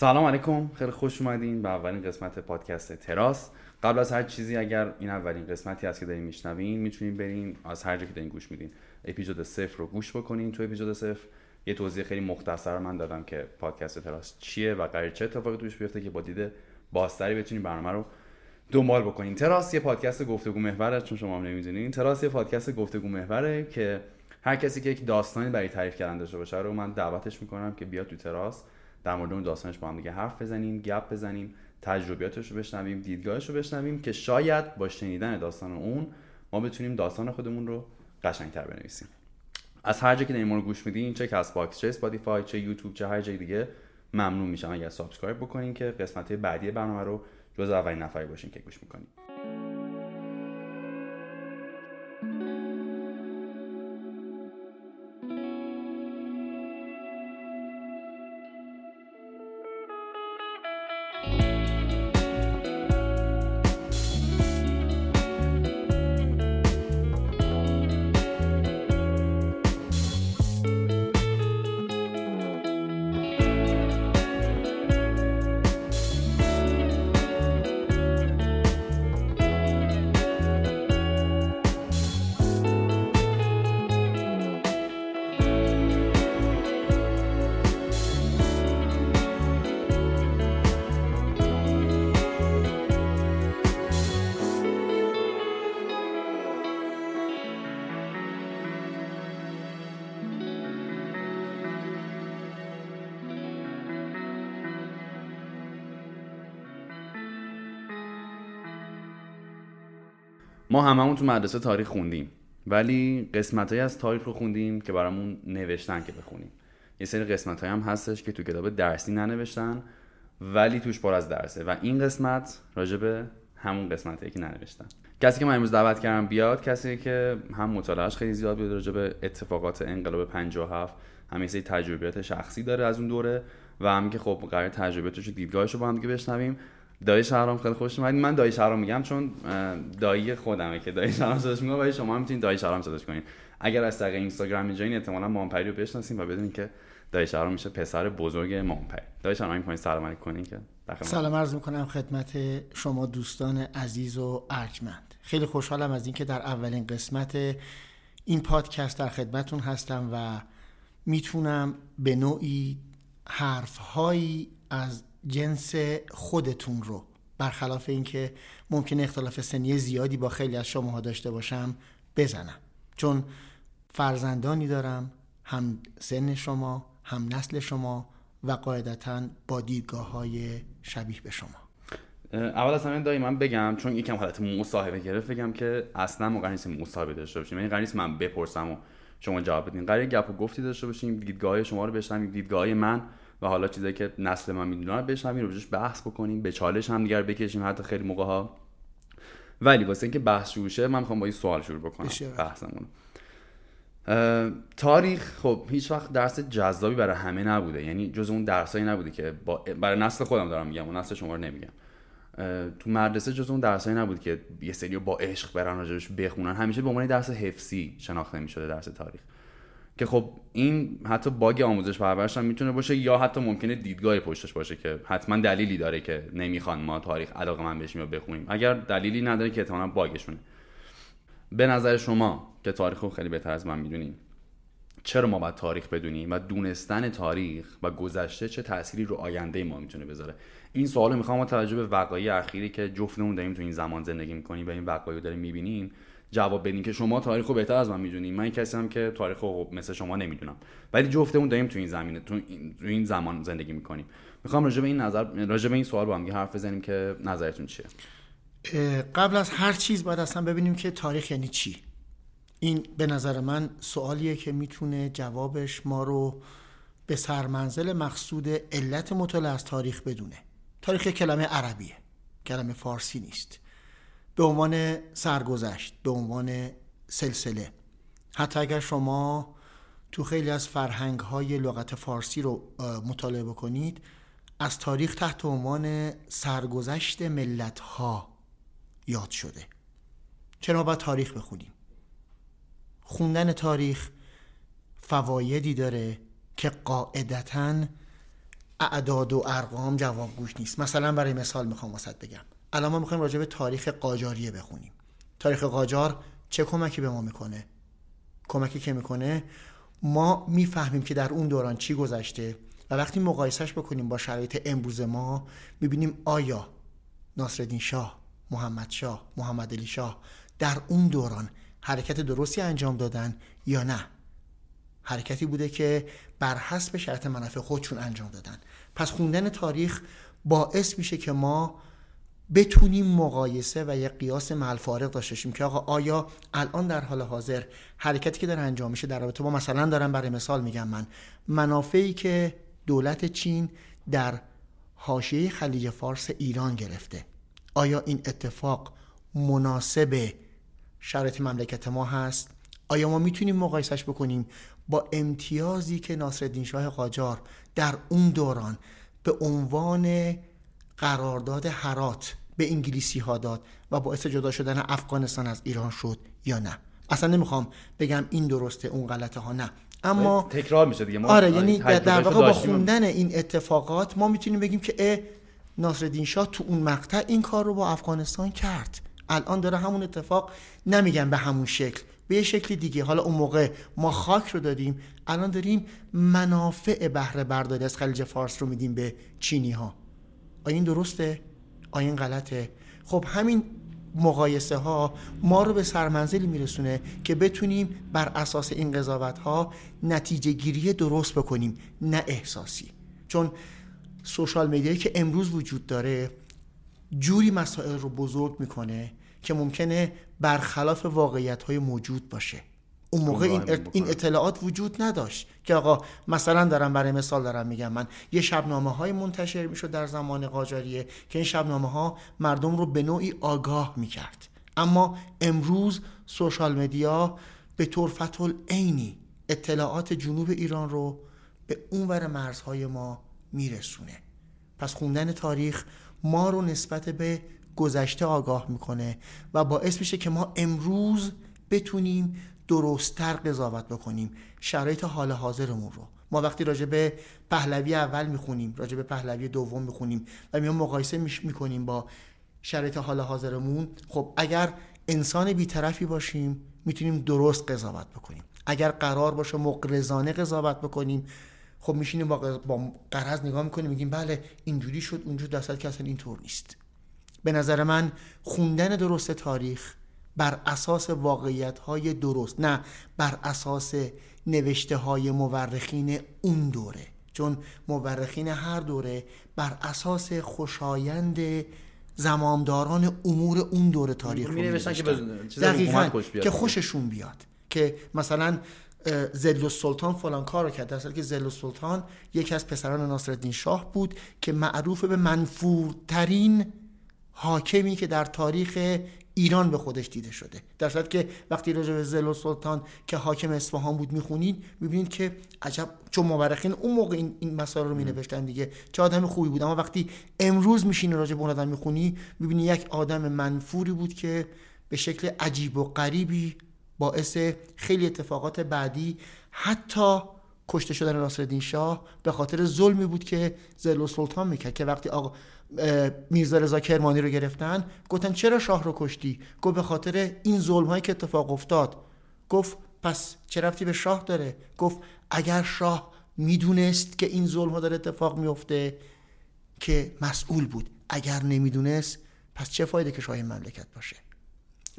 سلام علیکم خیلی خوش اومدین به اولین قسمت پادکست تراس. قبل از هر چیزی اگر این اولین قسمتی هست که دارین میشنوین می‌تونین برین از هر جا که دارین گوش میدین. اپیزود صفر رو گوش بکنین تو اپیزود صفر. یه توضیح خیلی مختصر من دادم که پادکست تراس چیه و قرار چه اتفاقی توش بیفته که با دید بازتری بتونین برنامه رو دنبال بکنین. تراس یه پادکست گفتگو محوره چون شما هم نمی‌دونین. تراس یه پادکست گفتگو محوره که هر کسی که یک داستانی برای تعریف کردن داشته باشه رو من دعوتش می‌کنم که بیاد تو تراس. در مورد اون داستانش با هم دیگه حرف بزنیم گپ بزنیم تجربیاتش رو بشنویم دیدگاهش رو بشنویم که شاید با شنیدن داستان اون ما بتونیم داستان خودمون رو قشنگتر بنویسیم. از هر جایی که ما رو گوش میدین چه Castbox چه Spotify چه یوتیوب چه هر جای دیگه ممنون میشم اگر subscribe بکنین که قسمت بعدی برنامه رو جز اولین نفری باشین که گوش می‌کنین. هممون تو مدرسه تاریخ خوندیم. ولی قسمت از تاریخ رو خوندیم که برامون نوشتن که بخونیم. یه سری قسمت هم هستش که تو کتاب درسی ننوشتن ولی توش پر از درسه. و این قسمت راجب همون قسمتی که ننوشتن. کسی که من امروز دعوت کردم بیاد کسی که هم مطالعهش خیلی زیاد بود راجب اتفاقات انقلاب 57 هم سری تجربیات شخصی داره از اون دوره و هم که خب قرار تجربیاتش و دیدگاهش رو با هم دیگه بشنویم. دایی شهرام خیلی خوش اومدین من دایی شهرام میگم چون دایی خودمه که دایی شهرام صداش میگم ولی شما هم می‌تونید دایی شهرام صداش کنین. اگر از طریق اینستاگرام میجین احتمالاً مامپری رو بشناسین و بدونین که دایی شهرام میشه پسر بزرگ مامپری. دایی شهرام پایین سلام علیکم کنین که سلام عرض می‌کنم خدمت شما دوستان عزیز و ارجمند. خیلی خوشحالم از اینکه در اولین قسمت این پادکست در خدمتون هستم و می‌تونم به نوعی حرفهایی از جنس خودتون رو. برخلاف اینکه ممکن اختلاف سنی زیادی با خیلی از شماها داشته باشم بزنم. چون فرزندانی دارم هم سن شما هم نسل شما و قاعدتا با دیدگاه های شبیه به شما. اول از همه دایی من بگم چون یکم حالت مصاحبه گرفت بگم که اصلا ما نیست مصاحبه داشته باشیم. یعنی نیست من بپرسم و شما جواب بدین. قرار گپ و گفتی داشته باشیم دیدگاه شما رو بشنویم دیدگاه من و حالا چیزایی که نسل من می‌دونه بشنویم رو بحث بکنیم به چالش هم دیگر بکشیم حتی خیلی موقع ها ولی واسه اینکه بحث شروع شه من می‌خوام با این سوال شروع بکنم بحثمون تاریخ خب هیچ وقت درس جذابی برای همه نبوده. یعنی جز اون درسایی نبوده که با برای نسل خودم دارم میگم و نسل شما رو نمیگم. تو مدرسه جز اون درسایی نبود که یه سری با عشق برن راجبش بخونن. همیشه به عنوان درس حفظی شناخته می‌شده درس تاریخ. که خب این حتی باگ آموزش پرورش هم می‌تونه باشه یا حتی ممکنه دیدگاه پشتش باشه که حتما دلیلی داره که نمی‌خوان ما تاریخ علاقه من بشیم یا بخونیم. اگر دلیلی نداره که احتمالا باگشونه. به نظر شما که تاریخ رو خیلی بهتر از من می‌دونیم چرا ما باید تاریخ بدونیم و دونستن تاریخ و گذشته چه تأثیری رو آینده ما می‌تونه بذاره؟ این سوالو می‌خوام با توجه به وقایع اخیری که جفتمون داریم تو این زمان زندگی می‌کنیم و این وقایع رو داریم می‌بینیم جواب بدین که شما تاریخ رو بهتر از من می‌دونید من کسی هم که تاریخ رو مثل شما نمی‌دونم. ولی جفتمون داریم تو این زمینه تو این زمان زندگی می‌کنیم. می‌خوام راجع به این نظر راجع به این سوال با هم حرف بزنیم که نظرتون چیه؟ قبل از هر چیز باید اصلا ببینیم که تاریخ یعنی چی. این به نظر من سوالیه که می‌تونه جوابش ما رو به سرمنزل مقصود علت مطالعه از تاریخ بدونه. تاریخ کلمه عربیه. کلمه فارسی نیست. به عنوان سرگذشت به عنوان سلسله. حتی اگر شما تو خیلی از فرهنگ های لغت فارسی رو مطالعه بکنید از تاریخ تحت عنوان سرگذشت ملت ها یاد شده. چرا باید تاریخ بخونیم؟ خوندن تاریخ فوایدی داره که قاعدتا اعداد و ارقام جوابگوش نیست. مثلا برای مثال می‌خوام واسط بگم. الان ما می‌خوایم راجع به تاریخ قاجاریه بخونیم. تاریخ قاجار چه کمکی به ما می‌کنه؟ کمکی که می‌کنه؟ ما می‌فهمیم که در اون دوران چی گذشته و وقتی مقایسهش بکنیم با شرایط امروز ما می‌بینیم آیا ناصرالدین شاه محمد شاه محمد علی شاه در اون دوران حرکت درستی انجام دادن یا نه؟ حرکتی بوده که بر حسب شرط منافع خودشون انجام دادن. پس خوندن تاریخ باعث میشه که ما بتونیم مقایسه و یک قیاس ملفارق داشته باشیم که آقا آیا الان در حال حاضر حرکتی که داره انجام میشه در رابطه با مثلا دارم برای مثال میگم من منافعی که دولت چین در حاشیه خلیج فارس ایران گرفته آیا این اتفاق مناسب شرایط مملکت ما هست؟ آیا ما می‌تونیم مقایسش بکنیم با امتیازی که ناصرالدین شاه قاجار در اون دوران به عنوان قرارداد هرات به انگلیسی ها داد و باعث جدا شدن افغانستان از ایران شد یا نه؟ اصلا نمی‌خوام بگم این درسته اون غلطه ها نه. اما تکرار میشه دیگه. ما آره یعنی در واقع با خوندن این اتفاقات ما می‌تونیم بگیم که اه ناصرالدین شاه تو اون مقطع این کار رو با افغانستان کرد. الان داره همون اتفاق نمیگن به همون شکل به یه شکل دیگه. حالا اون موقع ما خاک رو دادیم الان داریم منافع بهره برداری از خلیج فارس رو میدیم به چینی ها آیا این درسته؟ آیا این غلطه؟ خب همین مقایسه ها ما رو به سرمنزلی میرسونه که بتونیم بر اساس این قضاوت ها نتیجه گیری درست بکنیم نه احساسی چون سوشال میدیایی که امروز وجود داره جوری مسائل رو بزرگ می‌کنه که ممکنه برخلاف واقعیت های موجود باشه اون موقع این, این اطلاعات وجود نداشت که آقا مثلا دارم برای مثال دارم میگم من یه شبنامه های منتشر می‌شد در زمان قاجاریه که این شبنامه ها مردم رو به نوعی آگاه می‌کرد. اما امروز سوشال مدیا به طور فتول عینی اطلاعات جنوب ایران رو به اونور مرزهای ما میرسونه. پس خوندن تاریخ ما رو نسبت به گذشته آگاه می‌کنه و باعث میشه که ما امروز بتونیم درستتر قضاوت بکنیم شرایط حال حاضرمون رو. ما وقتی راجع به پهلوی اول می‌خونیم راجع به پهلوی دوم می‌خونیم و میان مقایسه می‌کنیم با شرایط حال حاضرمون خب اگر انسان بیطرفی باشیم می‌تونیم درست قضاوت بکنیم. اگر قرار باشه مقرزانه قضاوت بکنیم خب میشینیم با, با قرض نگاه می‌کنیم میگیم بله اینجوری شد اونجور در که اصلا اینطور نیست. به نظر من خوندن درست تاریخ بر اساس واقعیت های درست نه بر اساس نوشته های مورخین اون دوره. چون مورخین هر دوره بر اساس خوشایند زمامداران امور اون دوره تاریخ می که دقیقا که خوششون بیاد. که مثلا زل سلطان فلان کار رو کرد. در که زل سلطان یکی از پسران ناصرالدین شاه بود که معروف به منفورترین حاکمی که در تاریخ ایران به خودش دیده شده. در صورت که وقتی راجع به زل سلطان که حاکم اصفهان بود می‌خونید می‌بینید که عجب چون مورخین اون موقع این, این مسائل رو مینوشتن دیگه. چه آدم خوبی بود. اما وقتی امروز میشینی راجع به اون آدم می‌خونی می‌بینی یک آدم منفوری بود که به شکل عجیب و غریبی باعث خیلی اتفاقات بعدی حتی کشته شدن ناصرالدین شاه به خاطر ظلمی بود که زل سلطان می‌کرد. که وقتی آقا میرزا رضا کرمانی رو گرفتن. گفتن چرا شاه رو کشتی؟ گفت به خاطر این ظلم هایی که اتفاق افتاد. گفت پس چه رفتی به شاه داره؟ گفت اگر شاه می‌دونست که این ظلم ها داره اتفاق میفته که مسئول بود اگر نمی‌دونست پس چه فایده که شاه مملکت باشه؟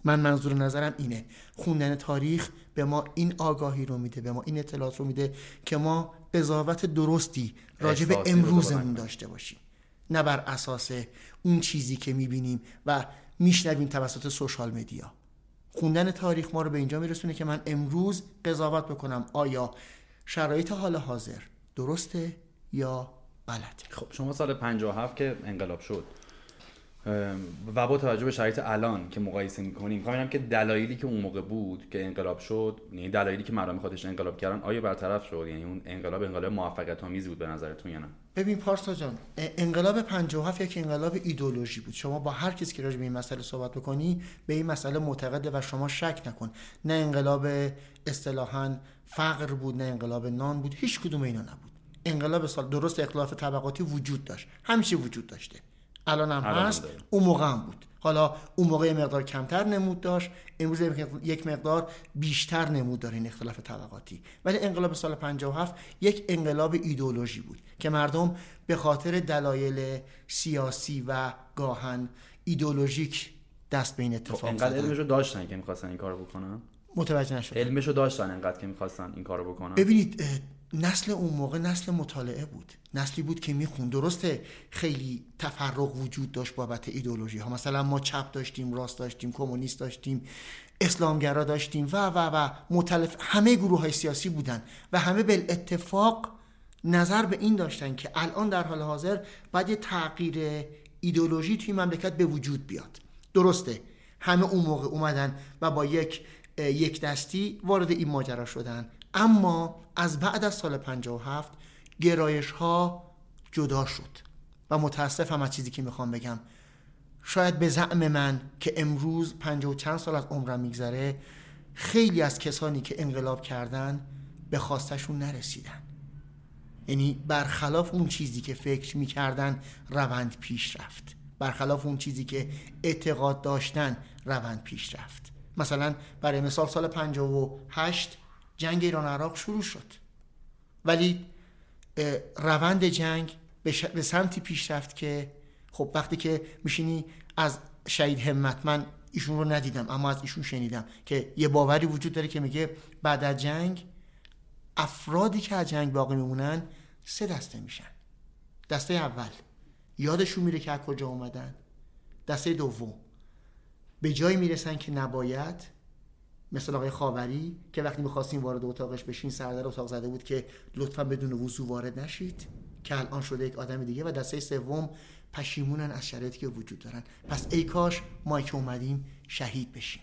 من منظور نظرم اینه. خوندن تاریخ به ما این آگاهی رو میده به ما این اطلاعات رو میده که ما قضاوت درستی راجع به امروزمون داشته باشیم. نه بر اساس اون چیزی که می‌بینیم و میشنویم توسط سوشال مدیا خوندن تاریخ ما رو به اینجا میرسونه که من امروز قضاوت بکنم. آیا شرایط حال حاضر درسته یا غلطه خب شما سال 57 که انقلاب شد و با توجه به شرایط الان که مقایسه می‌کنیم می‌خوام که دلایلی که اون موقع بود که انقلاب شد یعنی دلایلی که مردم خودش انقلاب کردن آیا برطرف شد؟ یعنی اون انقلاب انقلاب موفقیت آمیزی بود به نظرتون یا نه؟ ببین پارسا جان انقلاب 57 یک انقلاب ایدولوژی بود. شما با هر کسی که راجع به این مسئله صحبت بکنی به این مسئله معتقده و شما شک نکن. نه انقلاب اصطلاحا فقر بود نه انقلاب نان بود. هیچ کدوم اینا نبود. انقلاب سال درست اختلاف طبقاتی وجود داشت. همیشه وجود داشته. الان هم هست. اون موقع هم بود. حالا اون موقع مقدار کمتر نمود داشت امروز یک مقدار بیشتر نمود داره این اختلاف طبقاتی. ولی انقلاب سال 57 یک انقلاب ایدئولوژی بود که مردم به خاطر دلایل سیاسی و گاهن ایدئولوژیک دست به این خب اتفاق انقدر علمشو داشتن که می‌خواستن این کارو بکنن؟ متوجه نشد علمشو داشتن انقدر که می‌خواستن این کارو بکنن؟ ببینید نسل اون موقع نسل مطالعه بود. نسلی بود که می‌خوند. درسته خیلی تفرق وجود داشت بابت ایدولوژی ها. مثلا ما چپ داشتیم راست داشتیم کمونیست داشتیم اسلامگرا داشتیم و و و مختلف همه گروه های سیاسی بودن و همه به اتفاق نظر به این داشتن که الان در حال حاضر باید یه تغییر ایدولوژی توی مملکت به وجود بیاد. درسته همه اون موقع اومدن و با یک یک دستی وارد این ماجرا شدن. اما از بعد از سال 57 گرایش ها جدا شد و متاسفم از چیزی که می‌خوام بگم. شاید به زعم من که امروز پنج و چند سال از عمرم میگذره خیلی از کسانی که انقلاب کردن به خواستشون نرسیدن. یعنی برخلاف اون چیزی که فکر می‌کردن روند پیش رفت. برخلاف اون چیزی که اعتقاد داشتن روند پیش رفت. مثلا برای مثال سال 58 جنگ ایران عراق شروع شد. ولی روند جنگ به, ش- به سمتی پیش رفت که خب وقتی که میشینی از شهید همت من ایشون رو ندیدم اما از ایشون شنیدم که یه باوری وجود داره که میگه بعد از جنگ افرادی که از جنگ باقی میمونن سه دسته میشن. دسته اول یادشون میره که از کجا اومدن. دسته دوم به جایی می‌رسن که نباید مثل آقای خاوری که وقتی می‌خواستیم وارد اتاقش بشین سردر اتاق زده بود که لطفا بدون وضو وارد نشید که الان شده یک آدم دیگه و دسته سوم پشیمونن از شرایطی که وجود دارن. پس ای کاش ما که اومدیم شهید بشیم.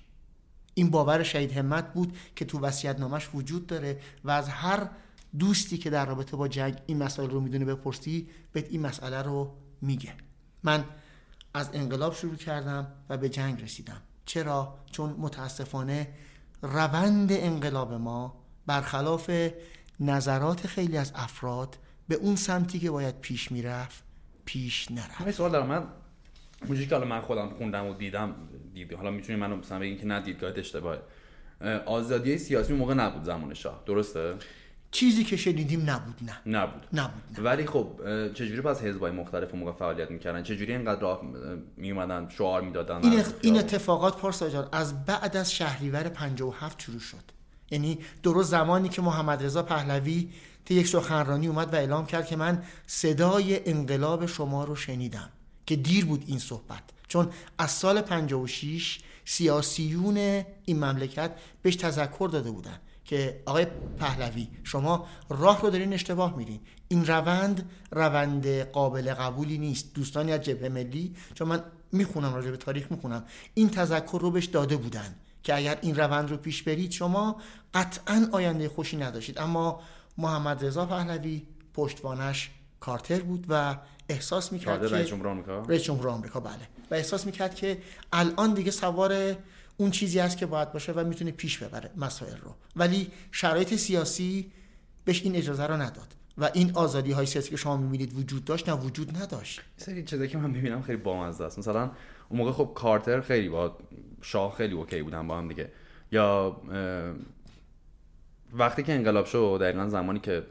این باور شهید همت بود که تو وصیت نامش وجود داره و از هر دوستی که در رابطه با جنگ این مسائل رو می‌دونه بپرسی بهت این مسئله رو میگه. من از انقلاب شروع کردم و به جنگ رسیدم. چرا؟ چون متاسفانه روند انقلاب ما برخلاف نظرات خیلی از افراد به اون سمتی که باید پیش می‌رفت پیش نرفت. همین سوال دارم. من اونجوری که حالا من خودم خوندم و دیدم دید حالا می‌تونی منو مثلا بگین که نه دیدگاهت اشتباهه. اه، آزادی سیاسی موقع نبود زمان شاه. درسته؟ چیزی که شنیدیم نبود نه. نبود. نبود نه. ولی خب چجوری پس حزبای مختلف اون موقع فعالیت می‌کردن؟ چجوری اینقدر راه می اومدن شعار می‌دادن؟ این, اخ- این اتفاقات پارسا جان از بعد از شهریور 57 شروع شد. یعنی درست زمانی که محمد رضا پهلوی طی یک سخنرانی اومد و اعلام کرد که من صدای انقلاب شما رو شنیدم که دیر بود این صحبت. چون از سال 56 سیاسیون این مملکت بهش تذکر داده بودن. که آقای پهلوی شما راه رو دارین اشتباه میرین این روند روند قابل قبولی نیست. دوستانی از جبهه ملی چون من می‌خونم راجع به تاریخ می‌خونم این تذکر رو بهش داده بودن که اگر این روند رو پیش برید شما قطعا آینده خوشی نداشتید. اما محمد رضا پهلوی پشتوانش کارتر بود و احساس می‌کرد که رئیس جمهور آمریکا؟ رئیس جمهور آمریکا بله. و احساس می‌کرد که الان دیگه سوار اون چیزی است که باید باشه و می‌تونه پیش ببره مسائل رو. ولی شرایط سیاسی بهش این اجازه رو نداد و این آزادی های سیاسی که شما می‌بینید وجود داشت نه وجود نداشت. سری چیزایی که من می‌بینم خیلی بامزه است. مثلا اون موقع خب کارتر خیلی با شاه خیلی اوکی بودن با هم دیگه. یا وقتی که انقلاب شد دقیقا زمانی که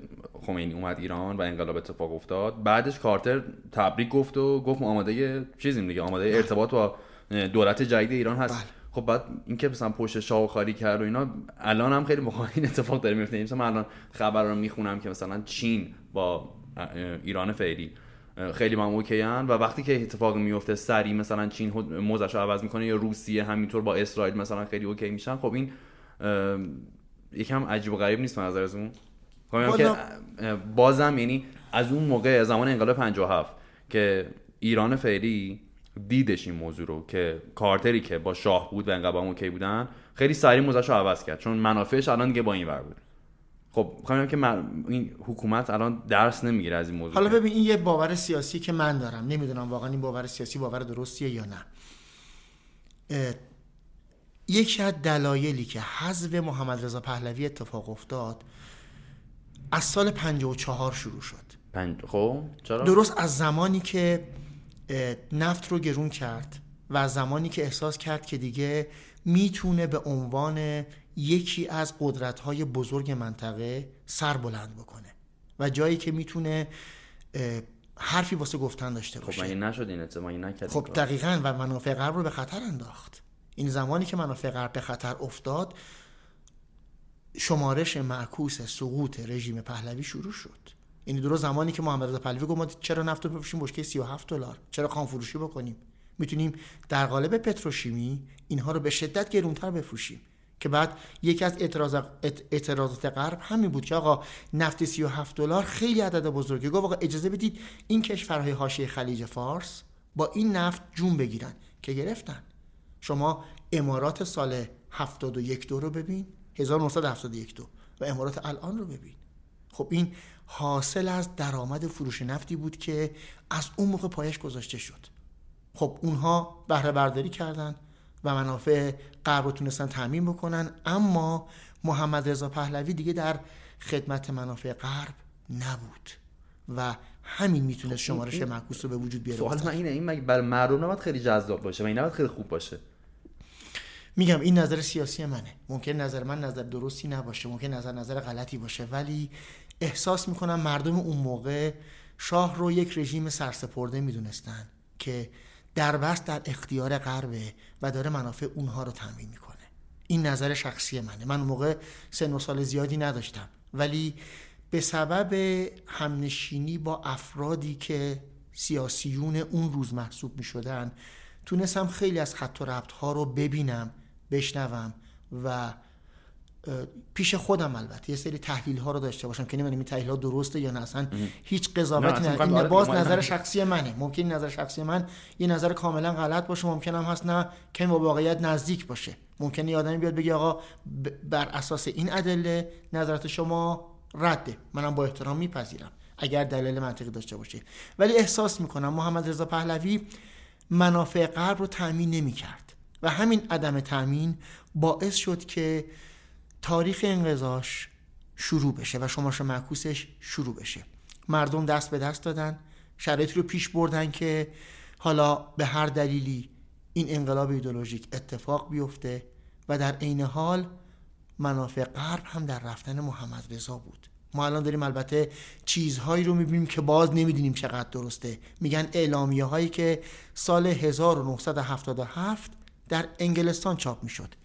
خمینی اومد ایران و انقلاب اتفاق افتاد بعدش کارتر تبریک گفت و گفت ما آماده چیزیم دیگه آماده ارتباط با دولت جدید ایران هست. بله. خب بعد اینکه مثلا پشت شاه خالی کرد و اینا الان هم خیلی موقع این اتفاق داره میفته. مثلا من الان خبر رو می‌خونم که مثلا چین با ایران فعلی خیلی هم OK ان و وقتی که اتفاق میفته سری مثلا چین موضعش رو عوض می‌کنه یا روسیه همینطور با اسرائیل مثلا خیلی OK میشن خب این یکم عجیب و غریب نیست نظرتون خب که بازم یعنی از اون موقع زمان انقلاب 57 که ایران فعلی دیدش این موضوع رو که کارتری که با شاه بود و هم اوکی بودن خیلی سریع موزش رو عوض کرد. چون منافعش الان دیگه با این ور بود. خب می‌خوام بگم که من- این حکومت الان درس نمی‌گیره از این موضوع حالا ببین این یه باور سیاسی که من دارم. نمی‌دونم واقعا این باور سیاسی باور درستیه یا نه. یکی از دلایلی که حذف محمد رضا پهلوی اتفاق افتاد از سال 54 شروع شد. پنج... خب چرا؟ درست از زمانی که نفت رو گرون کرد و زمانی که احساس کرد که دیگه می‌تونه به عنوان یکی از قدرت‌های بزرگ منطقه سر بلند بکنه و جایی که می‌تونه حرفی واسه گفتن داشته باشه. خب مگه نشد این مگه نکرد خب دقیقا و منافع غرب رو به خطر انداخت. این زمانی که منافع غرب به خطر افتاد شمارش معکوس سقوط رژیم پهلوی شروع شد. یعنی درست زمانی که محمد رضا پهلوی گفت ما چرا نفت رو بفروشیم بشکه 37 دلار. چرا خام فروشی بکنیم؟ می‌تونیم در قالب پتروشیمی اینها رو به شدت گرونتر بفروشیم. که بعد یکی از اعتراضات غرب همین بود که آقا نفت 37 دلار خیلی عدد بزرگی گفت آقا اجازه بدید این کشورهای حاشیه خلیج فارس با این نفت جون بگیرن. که گرفتن. شما امارات سال 71 دو رو ببین 1971 دو و امارات الان رو ببین. خب این حاصل از درآمد فروش نفتی بود که از اون موقع پایش گذاشته شد. خب اونها بهره برداری کردن و منافع غرب رو تونستن تعمین بکنن اما محمد رضا پهلوی دیگه در خدمت منافع غرب نبود و همین می‌تونه شمارش معکوس رو به وجود بیاره. سوال من اینه این مگه برای مردم نباید خیلی جذاب باشه؟ و این نباید خیلی خوب باشه؟ میگم این نظر سیاسی منه. ممکن نظر من نظر درستی نباشه ممکن نظر نظر غلطی باشه ولی احساس می‌کنم مردم اون موقع شاه رو یک رژیم سرسپرده می‌دونستن که در بست در اختیار غربه و داره منافع اونها رو تامین می‌کنه. این نظر شخصی منه. من اون موقع سن و سال زیادی نداشتم. ولی به سبب همنشینی با افرادی که سیاسیون اون روز محسوب می شدن تونستم خیلی از خط و ربط ها رو ببینم بشنوم و پیش خودم البته. یه سری تحلیل ها رو داشته باشم که نمی‌دونم این تحلیل ها درسته یا نه. اصلا هیچ قضاوتی نه این آره، باز نظر شخصی منه. ممکن نظر شخصی من یه نظر کاملا غلط باشه ممکن هم هست نه که با واقعیت نزدیک باشه. ممکنه یه آدمی بیاد بگه آقا بر اساس این ادله نظرات شما رده. منم با احترام میپذیرم. اگر دلیل منطقی داشته باشه. ولی احساس می‌کنم محمد رضا پهلوی منافع غرب رو تأمین نمی‌کرد. و همین عدم تأمین باعث شد که تاریخ انقضاش شروع بشه و شمارش معکوسش شروع بشه. مردم دست به دست دادن شرایطی رو پیش بردن که حالا به هر دلیلی این انقلاب ایدولوژیک اتفاق بیفته و در عین حال منافع غرب هم در رفتن محمد رضا بود. ما الان داریم البته چیزهایی رو می‌بینیم که باز نمی‌دونیم چقدر درسته. میگن اعلامیه هایی که سال 1977 در انگلستان چاپ می‌شد.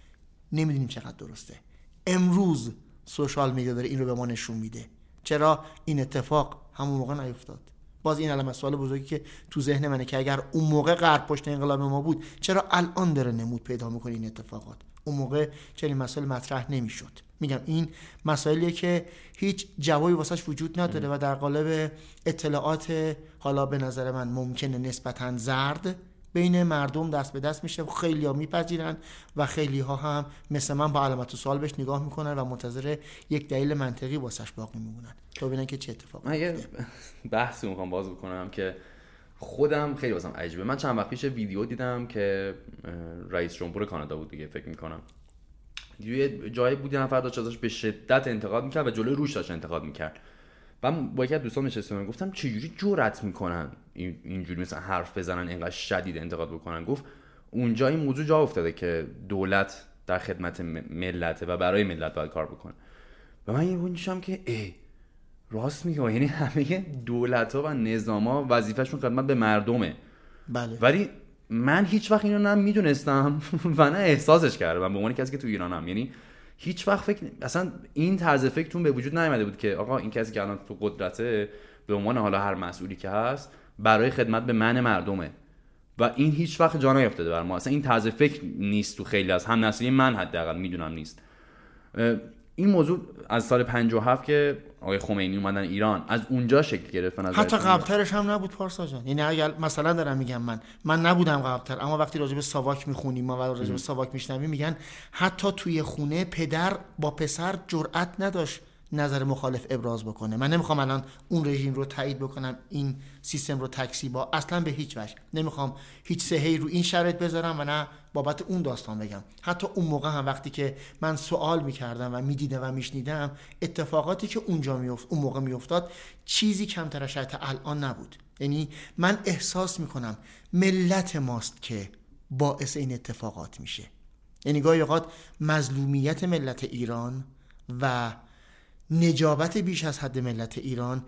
نمی‌دونیم چقدر درسته. امروز سوشال میدیا داره این رو به ما نشون میده. چرا؟ این اتفاق همون موقع نیفتاد. باز این علامت سوال بزرگی که تو ذهن منه که اگر اون موقع غرب پشت انقلاب ما بود چرا الان داره نمود پیدا می‌کنه این اتفاقات؟ اون موقع چنین مسائل مطرح نمی‌شد. میگم این مسائلیه که هیچ جوابی واسش وجود نداره و در قالب اطلاعات حالا به نظر من ممکنه نسبتا زرد بین مردم دست به دست میشه و خیلی ها میپذیرن و خیلی ها هم مثل من با علامت سوال بهش نگاه می‌کنن و منتظر یک دلیل منطقی واسش باقی میمونن. تا ببینن که چه اتفاقی من یه بحثی می‌خوام باز بکنم که خودم خیلی واسم عجیبه. من چند وقت پیش ویدیو دیدم که رئیس جمهور کانادا بود دیگه فکر می‌کنم. یه جایی بود یه نفر داشت ازش به شدت انتقاد می‌کرد و جلوی روش داشت انتقاد می‌کرد. من با یکی از دوستان نشستم گفتم چجوری جرأت می‌کنن اینجوری مثلا حرف بزنن اینقدر شدید انتقاد بکنن؟ گفت اونجا این موضوع جا افتاده که دولت در خدمت ملته و برای ملت باید کار بکنه. و من یه که ای راست میگه. یعنی همه دولت ها و نظام ها وظیفهشون خدمت به مردمه. بله. ولی من هیچ وقت اینو نه می‌دونستم و نه احساسش کردم. به عنوان کسی که تو ایرانم. یعنی هیچ وقت فکر اصلا این طرز فکرتون به وجود نیامده بود که آقا این کسی که الان تو قدرته به عنوان حالا هر مسئولی که هست برای خدمت به من مردمه. و این هیچ وقت جا نیافتاده بر ما. اصلا این طرز فکر نیست تو خیلی از هم نسلی من حداقل می‌دونم نیست. این موضوع از سال 57 که آقای خمینی اومدن ایران از اونجا شکل گرفت نظر حتی قبلترش هم نبود پارسا جان. یعنی اگر مثلا دارم میگم من من نبودم قبلتر اما وقتی راجع به ساواک می‌خونیم ما و راجع به ساواک میشنویم میگن حتی توی خونه پدر با پسر جرأت نداشت نظر مخالف ابراز بکنه. من نمی‌خوام الان اون رژیم رو تایید بکنم این سیستم رو تکسی با اصلا به هیچ وجه. نمی‌خوام هیچ سهی رو این شرط بذارم و نه بابت اون داستان بگم. حتی اون موقع هم وقتی که من سوال می‌کردم و می‌دیدم و میشنیدم اتفاقاتی که اونجا میافت اون موقع میافتاد چیزی کمتر از الان نبود. یعنی من احساس می‌کنم ملت ماست که باعث این اتفاقات میشه. یعنی گاهی اوقات مظلومیت ملت ایران و نجابت بیش از حد ملت ایران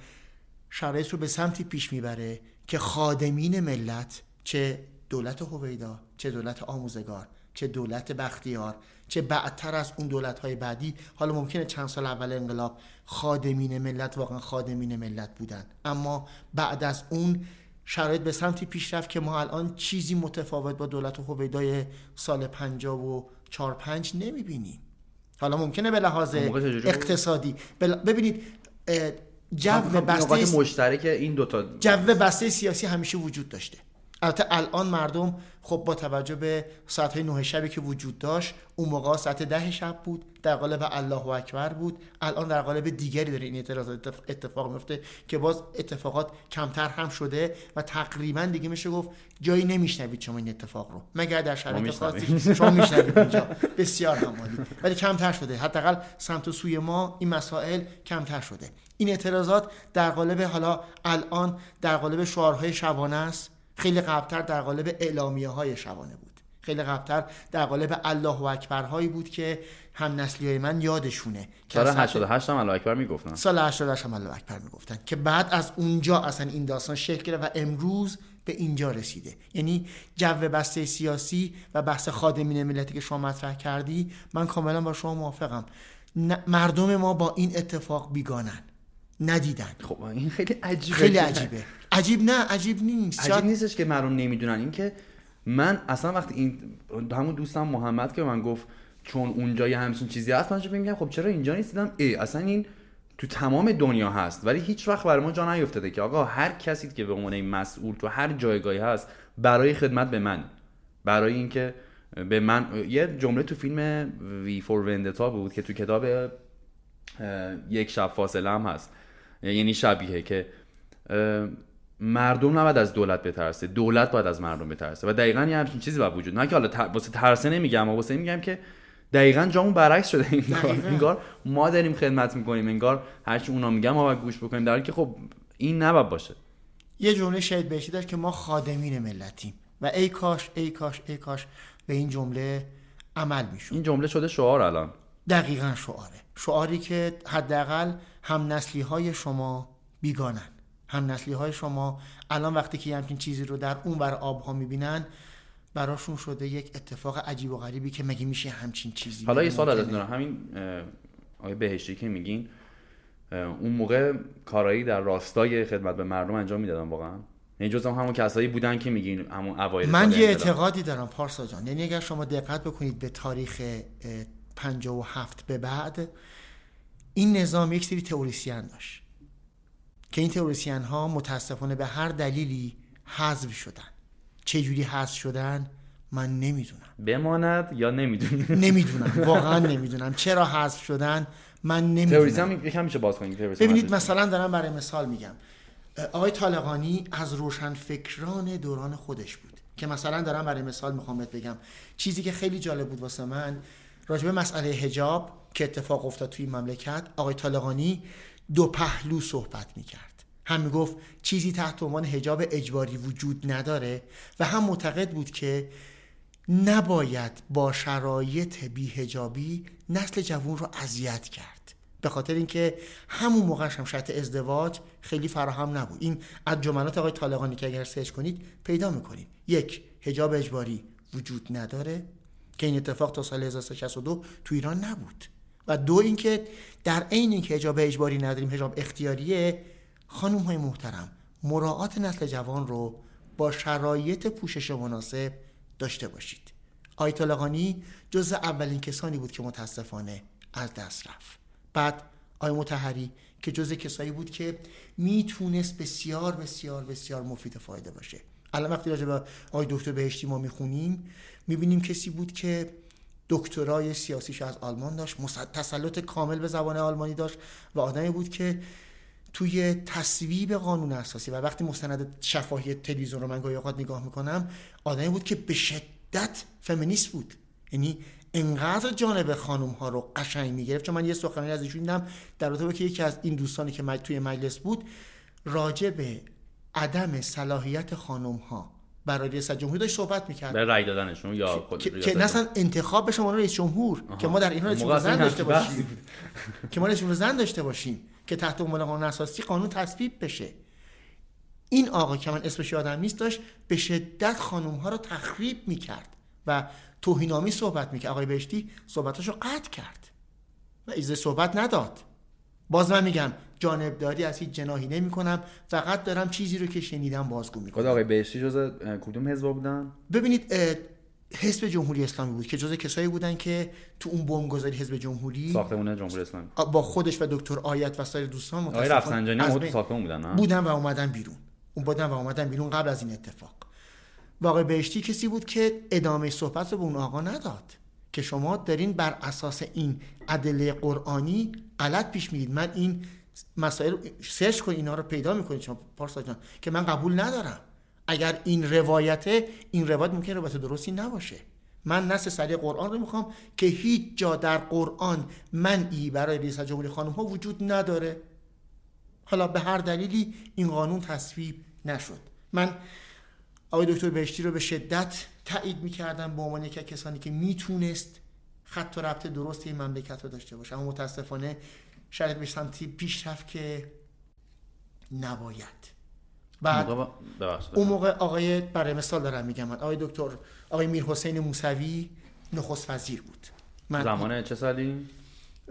شرایط رو به سمتی پیش می‌بره که خادمین ملت چه دولت هویدا چه دولت آموزگار چه دولت بختیار چه بعدتر از اون دولت های بعدی حالا ممکنه چند سال اول انقلاب خادمین ملت واقعا خادمین ملت بودن. اما بعد از اون شرایط به سمتی پیش رفت که ما الان چیزی متفاوت با دولت هویدای سال 50 و 4 5 نمی‌بینیم. حالا ممکنه به لحاظ اقتصادی. ببینید جو بسته مشترک این دوتا. جو بسته سیاسی همیشه وجود داشته. البته الان مردم خب با توجه به ساعت های نه شبی که وجود داشت اون موقع ساعت ده شب بود در قالب الله اکبر بود. الان در قالب دیگری داره این اعتراض اتفاق میفته که باز اتفاقات کمتر هم شده و تقریبا دیگه میشه گفت جایی نمیشنوید شما این اتفاق رو. مگر در شرایط خاصی شما میشنوید اینجا. بسیار هم ولی کمتر شده. حداقل سمت و سوی ما این مسائل کمتر شده. این اعتراضات در قالب حالا الان در قالب شعارهای شبانه است. خیلی قبلتر در قالب اعلامیه های شبانه بود. خیلی قبلتر در قالب الله و اکبر هایی بود که هم نسلی های من یادشونه سال 88 هم الله اکبر می‌گفتن. سال 88 هم الله اکبر می‌گفتن که بعد از اونجا اصلا این داستان شکل گرفت و امروز به اینجا رسیده. یعنی جو بسته سیاسی و بحث خادمین ملتی که شما مطرح کردی من کاملا با شما موافقم. مردم ما با این اتفاق بیگانن. ندیدن. خب این خیلی عجیبه. خیلی عجیبه. عجیب نه عجیب نیست. عجیب نیستش که مردم نمی‌دونن. این که من اصلا وقتی این همون دوستم محمد که من گفت چون اونجا یه همچین چیزی هست من میگم خب چرا اینجا نیستیدم ای اصلا این تو تمام دنیا هست. ولی هیچ وقت برای ما جا نیفتاده که آقا هر کسی که به عنوان مسئول تو هر جایگاهی هست برای خدمت به من. برای اینکه به من یه جمله تو فیلم وی فور وندتا بود که تو کتاب یک شب فاصله هم هست. یعنی شبیه که مردم نباید از دولت بترسه دولت باید از مردم بترسه و دقیقا یه همچین چیزی باید وجود نه که حالا واسه ترسه نمیگم اما واسه میگم که دقیقا جامون برعکس شده. این انگار ما داریم خدمت می‌کنیم انگار هرچی اونا میگم ما باید گوش بکنیم در که خب این نباید باشه. یه جمله شاید بهشی داشت که ما خادمین ملتیم و ای کاش ای کاش ای کاش به این جمله عمل میشون این جمله شده شعار الان. دقیقا شعاره. شعاری که حداقل هم نسلی های شما بیگانن. هم نسلی های شما الان وقتی که همچین چیزی رو در اون بر آب ها می‌بینن براشون شده یک اتفاق عجیب و غریبی که مگه میشه همچین چیزی حالا یه سوال ازت دارم همین آقای بهشتی که میگین اون موقع کارایی در راستای خدمت به مردم انجام می‌دادن واقعا؟ یعنی جزء همون کسایی بودن که میگین همون اوایل من یه اعتقادی دارم پارسا جان. یعنی اگر شما دقت بکنید به تاریخ 57 به بعد این نظام یک سری تئوریسین داشت که این تئوریسین ها متاسفانه به هر دلیلی حذف شدن. چه جوری حذف شدن؟ من نمی‌دونم. بماند یا نمی‌دونم؟ نمی‌دونم. واقعا نمی‌دونم. چرا حذف شدن؟ من نمی‌دونم. یکم میشه باز کنید ببینید مثلا دارم برای مثال میگم. آقای طالقانی از روشن فکران دوران خودش بود. که مثلا دارم برای مثال می‌خوام بگم. چیزی که خیلی جالب بود واسه من راجب مسئله هجاب که اتفاق افتاد توی مملکت آقای طالقانی دو پهلو صحبت می‌کرد. هم می‌گفت چیزی تحت عنوان هجاب اجباری وجود نداره و هم معتقد بود که نباید با شرایط بیهجابی نسل جوون رو اذیت کرد. به خاطر اینکه همون موقعش هم شرط ازدواج خیلی فراهم نبود. این از جملات آقای طالقانی که اگر سرچ کنید پیدا می‌کنید. یک هجاب اجباری وجود نداره. که این اتفاق تا سال 1362 تو ایران نبود. و دو اینکه در عین اینکه حجاب اجباری نداریم حجاب اختیاریه خانم های محترم مراعات نسل جوان رو با شرایط پوشش مناسب داشته باشید. آیت لقانی جز اولین کسانی بود که متاسفانه از دست رفت. بعد آی متحری که جز کسایی بود که می‌تونست بسیار بسیار بسیار مفید فایده باشه. الان وقتی راجع به آقای دکتر بهشتی ما می‌خونیم می‌بینیم کسی بود که دکترای سیاسیش از آلمان داشت تسلط کامل به زبان آلمانی داشت و آدمی بود که توی تصویب قانون اساسی و وقتی مستند شفاهی تلویزیون رو من گاهی اوقات نگاه می‌کنم آدمی بود که به شدت فمینیست بود. یعنی انقدر جانب خانم ها رو قشنگ می‌گرفت. چون من یه سخنرانی از ایشون دیدم در رابطه که یکی از این دوستانی که توی مجلس بود راجع به عدم صلاحیت خانم ها برای رئیس جمهوری داشت صحبت می‌کرد. به رأی دادنشون یا که, مثلا انتخاب به شما رئیس جمهور که ما در این حال زن داشته باشیم. که ما رئیس زن داشته باشیم که تحت عنوان قانون اساسی قانون تصویب بشه. این آقا که من اسمش یادم نیست داشت به شدت خانم ها رو تخریب می‌کرد و توهینامی صحبت می‌کرد. آقای بهشتی صحبتاشو قطع کرد و ایزه صحبت نداد. باز من میگم جانبداری از هیچ جناحی نمی کنم فقط دارم چیزی رو که شنیدم بازگو می‌کنم. خود آقای بهشتی جز کدوم حزب بودن؟ ببینید حزب جمهوری اسلامی بود که جز کسایی بودن که تو اون بمبگذاری حزب جمهوری ساختمون جمهوری اسلامی. با خودش و دکتر آیت و سایر دوستان آقای رفسنجانی هم تو ساختمون بودن بودن و اومدن بیرون. اون بودن و اومدن بیرون قبل از این اتفاق. واقع بهشتی کسی بود که ادامه صحبت رو به اون آقا نداد که شما دارین بر اساس این ادله قرآنی غلط پیش میرید. من این مسائل سرچ کنید اینا رو پیدا می‌کنید شما پارسا جان که من قبول ندارم. اگر این روایته این روایت ممکن روایت درستی نباشه. من نص سریع قرآن رو می‌خوام که هیچ جا در قرآن منعی برای رئیس جمهوری خانم ها وجود نداره. حالا به هر دلیلی این قانون تصویب نشد. من آقای دکتر بهشتی رو به شدت تایید می‌کردم به عنوان یک کسانی که می‌تونست خط و ربط درست این مملکت رو داشته باشه. اما متاسفانه شاید به سمتی پیش رفت که نباید. بعد اون موقع آقای برای مثال دارم میگم. من آقای دکتر آقای میر حسین موسوی نخست وزیر بود. من زمان چه سالی؟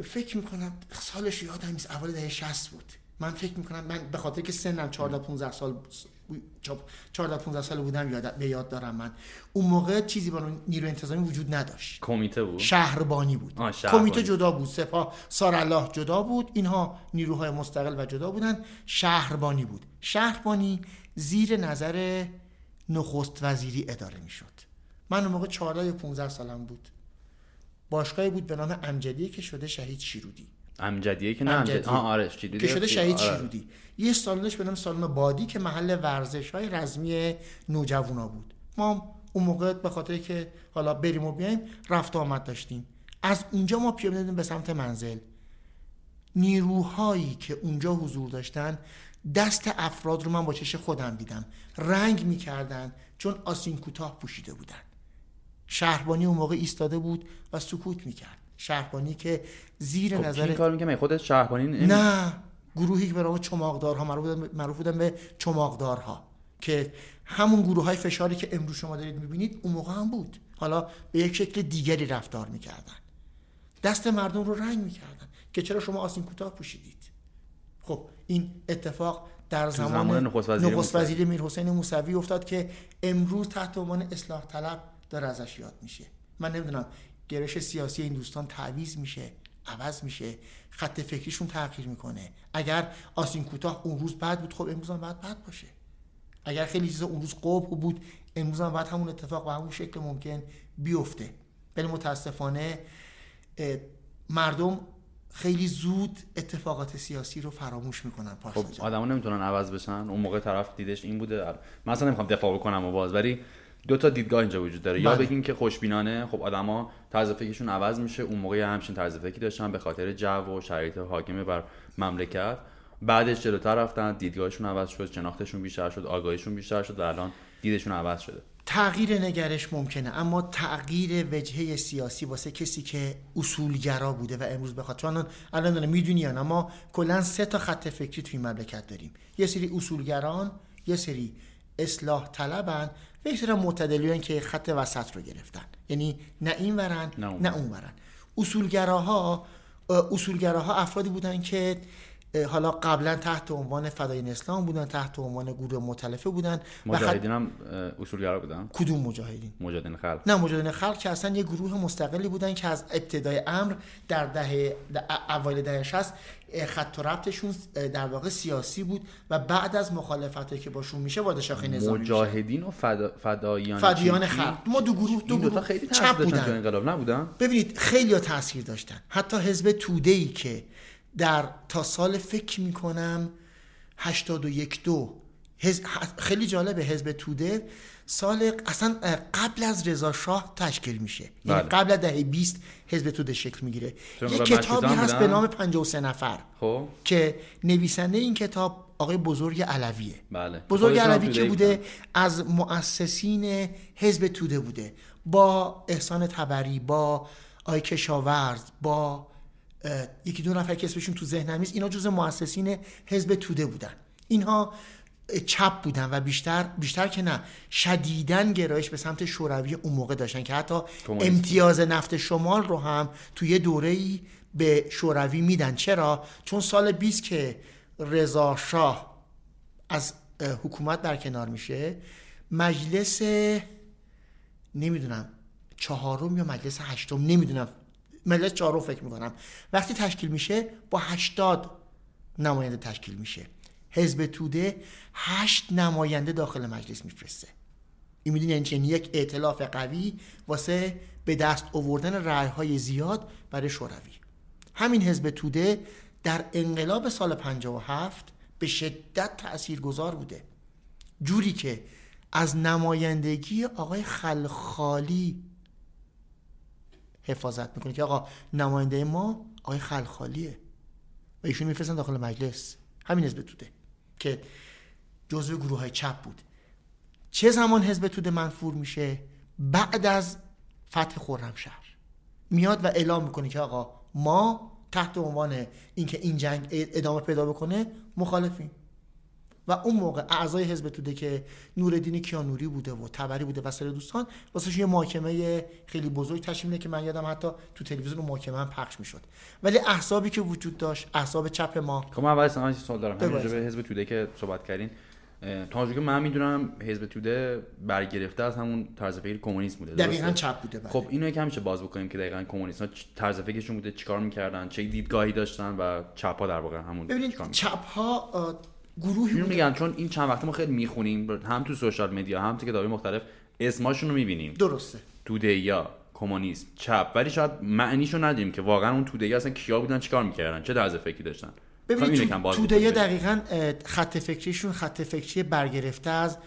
فکر می‌کنم سالش یادم نیست. اول دهه 60 بود. من فکر می‌کنم من به خاطر که سنم 14 15 سال 14 15 سال بودم یاد به یاد دارم من. اون موقع چیزی با نیرو انتظامی وجود نداشت. کمیته بود؟ شهربانی بود. کمیته جدا بود. سپاه سارالله جدا بود. اینها نیروهای مستقل و جدا بودن. شهربانی بود. شهربانی زیر نظر نخست وزیری اداره می‌شد. من اون موقع 14 یا 15 سالم بود. باشگاهی بود به نام امجدیه که شده شهید شیرودی. امجدیه که نه امجدی. آره که شده شهید آره. شیرودی. یه سالنش به نام سالن بادی که محل ورزش های رزمی نوجوانا بود. ما اون موقع به خاطر که حالا بریم و بیایم رفت آمد داشتیم. از اونجا ما پیاده به سمت منزل. نیروهایی که اونجا حضور داشتن دست افراد رو من با چش خودم دیدم. رنگ می‌کردن چون آسین کوتاه پوشیده بودن. شهربانی اون موقع ایستاده بود و سکوت می‌کرد. شهربانی که زیر خب نظر کار میگم خودت شهربانی نه گروهی که به نام چماقدارها معروف بودن به چماقدارها که همون گروه های فشاری که امروز شما دارید می‌بینید اون موقع هم بود. حالا به یک شکل دیگری رفتار می‌کردن. دست مردم رو رنگ می‌کردن که چرا شما آسین کوتاه پوشیدید؟ خب این اتفاق در زمان, زمان نخست وزیری میر حسین موسوی افتاد که امروز تحت عنوان اصلاح طلب داره ازش یاد میشه. من نمی‌دونم گرش سیاسی این دوستان تعویز میشه. عوض میشه خط فکریشون تغییر می‌کنه. اگر آسین کوتاه اون روز بعد بود خب امروز هم بعد بعد باشه. اگر خیلی چیزا اون روز قبح بود امروز هم بعد همون اتفاق و همون شکل ممکن بیفته. ولی متاسفانه مردم خیلی زود اتفاقات سیاسی رو فراموش می‌کنن خب آدما نمی‌تونن عوض بشن. اون موقع طرف دیدش این بوده. من اصلا نمی‌خوام دفاع بکنم و باز ولی دو تا دیدگاه اینجا وجود داره. یا بله. بگین که خوشبینانه خب آدما طرز فکرشون عوض میشه اون موقع همچین طرز فکری داشتن به خاطر جو و شرایط حاکمه بر مملکت. بعدش جلوتر رفتن دیدگاهشون عوض شد شناختشون بیشتر شد آگاهیشون بیشتر شد و الان دیدشون عوض شده. تغییر نگرش ممکنه اما تغییر وجهه سیاسی واسه کسی که اصولگرا بوده و امروز بخواد. چون الان داره می‌دونی اما کلا سه تا خط فکری توی مملکت داریم. یه سری اصولگران یه سری اصلاح طلبن یک سری معتدلیان که خط وسط رو گرفتن. یعنی نه این ورن نه اون, نه اون ورن. اصولگراها اصولگراها افرادی بودن که حالا قبلا تحت عنوان فدایین اسلام بودن تحت عنوان گروه متلفه بودن. مجاهدین هم اصولگرا بودن؟ کدوم مجاهدین؟ مجاهدین خلق. نه مجاهدین خلق که اصلا یه گروه مستقلی بودن که از ابتدای امر در دهه اوایل دهه 60 خط و ربطشون در واقع سیاسی بود و بعد از مخالفتی که باشون میشه وارد شاخه نظامی مجاهدین و فدا... فدایان فدایان خلق. ما دو گروه دو, گروه خیلی چپ بودن تو انقلاب نبودن؟ ببینید خیلی تاثیر داشتن. حتی حزب توده ای که در تا سال فکر می‌کنم 81 دو. خیلی جالبه حزب توده سال اصلا قبل از رضا شاه تشکیل میشه. یعنی بله. قبل از دهه 20 حزب توده شکل می‌گیره. یه کتابی هست به نام 53 نفر. خب. که نویسنده این کتاب آقای بزرگ علویه. بله. بزرگ علوی که بوده از مؤسسین حزب توده بوده. با احسان تبری با آقای کشاورز با یکی دو نفر که اسمشون تو ذهنم نیست اینا جز مؤسسین حزب توده بودن. اینها چپ بودن و بیشتر بیشتر که نه شدیدن گرایش به سمت شوروی اون موقع داشتن که حتی امتیاز نفت شمال رو هم توی دوره ای به شوروی میدن. چرا؟ چون سال 20 که رضا شاه از حکومت برکنار میشه مجلس نمی‌دونم چهارم یا مجلس هشتم نمی‌دونم. مجلس چهارم فکر می‌کنم. وقتی تشکیل میشه با هشتاد نماینده تشکیل میشه. حزب توده هشت نماینده داخل مجلس میفرسته. این می‌دونی یعنی, یعنی یک ائتلاف قوی واسه به دست آوردن رأی های زیاد برای شوروی. همین حزب توده در انقلاب سال 57 به شدت تاثیرگذار بوده. جوری که از نمایندگی آقای خلخالی حفاظت می‌کنه که آقا نماینده ما آقای خلخالیه و ایشون میفرستن داخل مجلس. همین حزب توده که جزو گروه های چپ بود. چه زمان حزب توده منفور میشه؟ بعد از فتح خرمشهر میاد و اعلام می‌کنه که آقا ما تحت عنوان اینکه این جنگ ادامه پیدا بکنه مخالفیم. و اون موقع اعضای حزب توده که نوردین کیانوری بوده و تبری بوده و سر دوستان واسه یه محاکمه خیلی بزرگ تشکیل که من یادم حتی تو تلویزیون محاکمه هم پخش می‌شد. ولی احزابی که وجود داشت احزاب چپ ما. خب من اول سوال دارم. همین به حزب توده که صحبت کردین تا که من می‌دونم حزب توده برگرفته از همون طرز فکر کمونیسم بوده دقیقاً چپ بوده بله. خب اینو یکم میشه باز بکنیم که دقیقاً کمونیست ها طرز فکرشون بوده چیکار می‌کردن چه دیدگاهی داشتن و چپ ها در واقع همون ببینید چپ ها گروهی میگن چون این چند وقت ما خیلی می‌خونیم هم تو سوشال مدیا هم تو کتابی مختلف اسماشون رو می‌بینیم. درسته. توده یا کمونیسم چپ. ولی شاید معنیشو ندیم که واقعا اون توده اصلا کیا بودن چیکار می‌کردن چه طرز فکری داشتن. ببینید تو توده دقیقا خط فکریشون خط فکری برگرفته از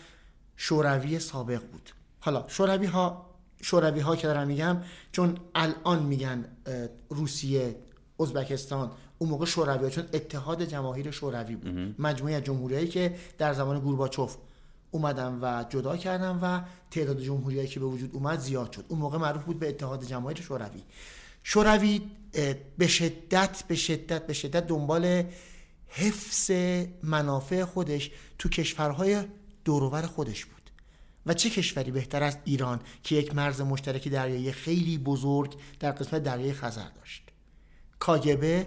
شوروی سابق بود. حالا شوروی ها شوروی ها که دارم میگم چون الان میگن روسیه ازبکستان اون موقع شوروی چون اتحاد جماهیر شوروی بود. مجموعه جمهوریایی که در زمان گورباچوف اومدن و جدا کردن و تعداد جمهوریایی که به وجود اومد زیاد شد. اون موقع معروف بود به اتحاد جماهیر شوروی. شوروی به شدت به شدت به شدت دنبال حفظ منافع خودش تو کشورهای دورور خودش بود. و چه کشوری بهتر از ایران که یک مرز مشترک دریایی خیلی بزرگ در قسمت دریای خزر داشت؟ کاگبه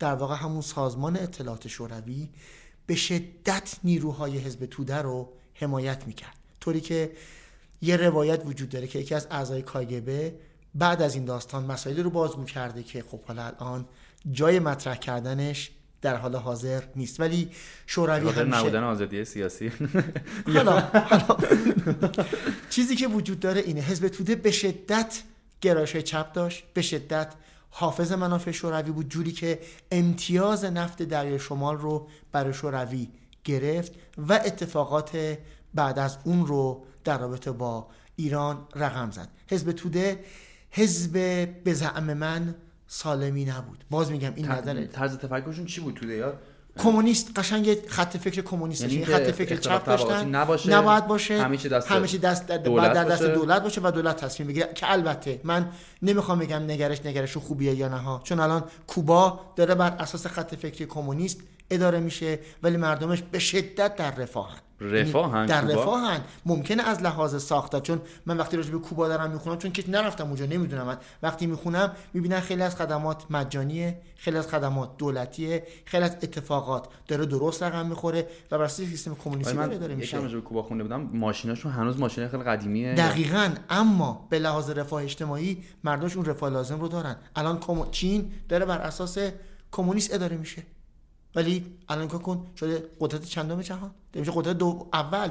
در واقع همون سازمان اطلاعات شوروی به شدت نیروهای حزب توده رو حمایت می‌کرد. طوری که یه روایت وجود داره که یکی از اعضای کاگبه بعد از این داستان مسائلی رو باز کرده که خب حالا الان جای مطرح کردنش در حال حاضر نیست. ولی شوروی همیشه نبودن آزادی سیاسی. حالا, چیزی که وجود داره اینه حزب توده به شدت گرایش چپ داشت به شدت حافظ منافع شوروی بود جوری که امتیاز نفت دریای شمال رو برای شوروی گرفت و اتفاقات بعد از اون رو در رابطه با ایران رقم زد. حزب توده حزب به زعم من سالمی نبود. باز میگم این نظر طرز تفکرشون چی بود توده؟ یا کمونیست قشنگ خط فکر کمونیست یعنی خط فکر چپ داشتن. نباشه نباید باشه همیشه دست, همیشه دست دولت در دست دولت باشه و دولت تصمیم بگیره که البته من نمی‌خوام بگم نگرش نگرش خوبیه یا نه ها چون الان کوبا داره بر اساس خط فکری کمونیست اداره میشه ولی مردمش به شدت در رفاهن. رفاهن در؟ رفاهن. ممکنه از لحاظ ساخته چون من وقتی راجع به کوبا دارم می‌خونم چون که نرفتم اونجا نمی‌دونم. من وقتی می‌خونم می‌بینن خیلی از خدمات مجانیه خیلی از خدمات دولتیه خیلی از اتفاقات داره درست رقم می‌خوره و بر سیستم کمونیستی آره، داره داره من میشه. به کوبا خونده بودم. ماشیناشون هنوز ماشین خیلی قدیمیه. دقیقا. اما به لحاظ رفاه اجتماعی مردمش اون رفاه لازم رو دارن. الان چین داره بر اساس کمونیست اداره میشه. ولی الان نگاه کن شده قدرت چندم جهان. داره میشه قدرت دو اول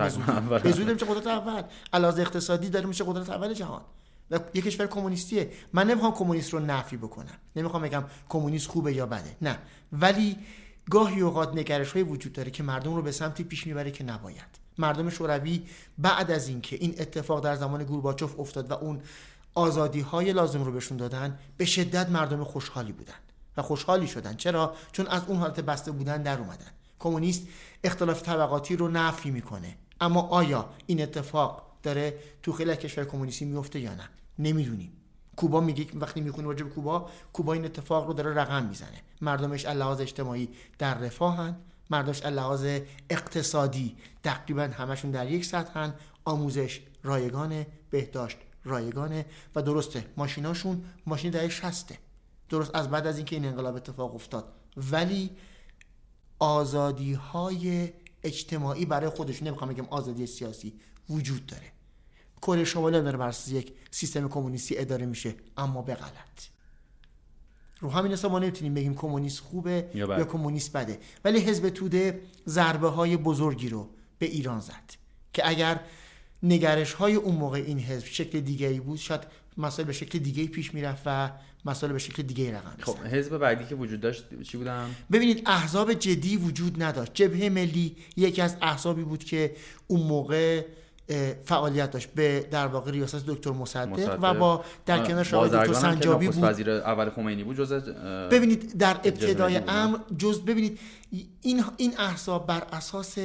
به زودی میشه قدرت اول. علاوه اقتصادی داره میشه قدرت اول جهان. و یک کشور کمونیستیه. من نمی‌خوام کمونیست رو نفی بکنم. نمی‌خوام بگم کمونیست خوبه یا بده. نه. ولی گاهی اوقات نگرش های وجود داره که مردم رو به سمتی پیش می‌بره که نباید. مردم شوروی بعد از اینکه این اتفاق در زمان گورباچوف افتاد و اون آزادی های لازم رو بهشون دادن به شدت مردم خوشحالی بودن. و خوشحالی شدن. چرا؟ چون از اون حالت بسته بودن در اومدن کمونیست اختلاف طبقاتی رو نفی می‌کنه. اما آیا این اتفاق داره تو خیلی کشور کمونیستی میفته یا نه؟ نمی‌دونیم. کوبا میگه وقتی می‌خونیم راجع کوبا کوبا این اتفاق رو داره رقم می‌زنه. مردمش لحاظ اجتماعی در رفاهن مردمش لحاظ اقتصادی تقریبا همشون در یک سطحن آموزش رایگانه بهداشت رایگانه و درسته ماشیناشون ماشین دهه شسته درست از بعد از اینکه این انقلاب اتفاق افتاد. ولی آزادی های اجتماعی برای خودشون نمی‌خوام بگم آزادی سیاسی وجود داره. کره شمالی داره بر یک سیستم کمونیستی اداره میشه اما به غلط. رو همین حساب ما نمی‌تونیم بگیم کمونیست خوبه یا یا. کمونیست بده. ولی حزب توده ضربه های بزرگی رو به ایران زد که اگر نگرش های اون موقع این حزب شکل دیگری بود شاید مسائل به شکل دیگری پیش می‌رفت و مسائل به شکل دیگری رقم خب. حزب بعدی که وجود داشت چی بودم ببینید احزاب جدی وجود نداشت جبهه ملی یکی از احزابی بود که اون موقع فعالیت داشت به در واقع ریاست دکتر مصدق, مصدق. و با در کنارش آقای دکتر بازرگان هم که سنجابی بود وزیر اول خمینی بود جز ببینید در ابتدای امر جز ببینید این این احزاب بر اساس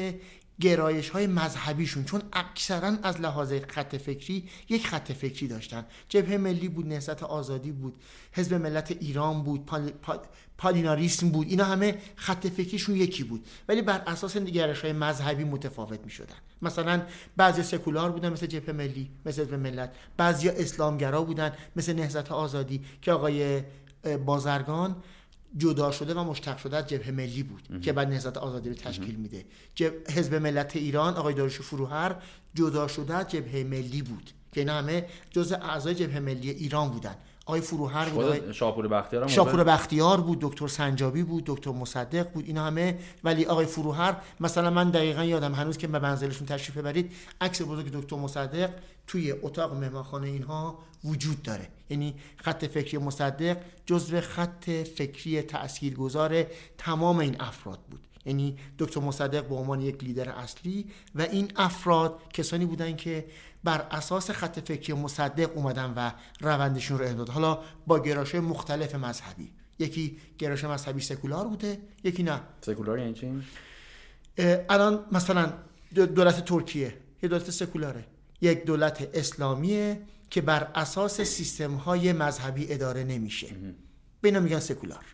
گرایش های مذهبیشون چون اکثرا از لحاظ خط فکری یک خط فکری داشتن. جبهه ملی بود نهضت آزادی بود حزب ملت ایران بود پال، پال، پالیناریسم بود اینا همه خط فکریشون یکی بود. ولی بر اساس نگرش های مذهبی متفاوت می شدن مثلا بعضی سکولار بودن مثل جبهه ملی مثل حزب ملت. بعضی اسلامگرا بودن مثل نهضت آزادی که آقای بازرگان جدا شده و مشتق شده از جبهه ملی بود که بعد نهضت آزادی رو تشکیل میده. حزب ملت ایران آقای داریوش فروهر جدا شده از جبهه ملی بود که اینا همه جزء اعضای جبهه ملی ایران بودن. آقای فروهر بود آقای شاپور بختیار هم شاپور بختیار بود دکتر سنجابی بود دکتر مصدق بود اینا همه. ولی آقای فروهر مثلا من دقیقا یادم هنوز که به منزلشون تشریف ببرید عکس بزرگ دکتر مصدق توی اتاق مهمانخانه اینها وجود داره. یعنی خط فکری مصدق جزو خط فکری تاثیرگذار تمام این افراد بود. یعنی دکتر مصدق به عنوان یک لیدر اصلی و این افراد کسانی بودن که بر اساس خط فکری مصدق اومدن و روندشون رو انداد حالا با گرایش مختلف مذهبی. یکی گرایش مذهبی سکولار بوده یکی نه. سکولار یعنی چی؟ الان مثلا دو- دولت ترکیه یه دولت سکولاره. یک دولت اسلامیه که بر اساس سیستم های مذهبی اداره نمیشه. به اینا میگن سکولار.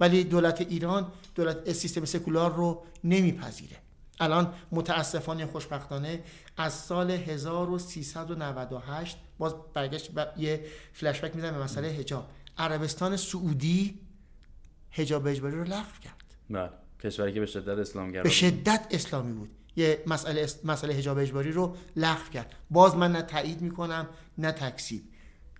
ولی دولت ایران دولت سیستم سکولار رو نمیپذیره. الان متاسفانه خوشبختانه از سال 1398 باز برگشت ب... یه فلشبک می‌زنم به مسئله حجاب. عربستان سعودی حجاب اجباری رو لغو کرد. بله. کشوری که به شدت اسلامگرا به. شدت اسلامی بود. یه مسئله مسئله حجاب اجباری رو لغو کرد. باز من نه تایید می‌کنم نه تکذیب.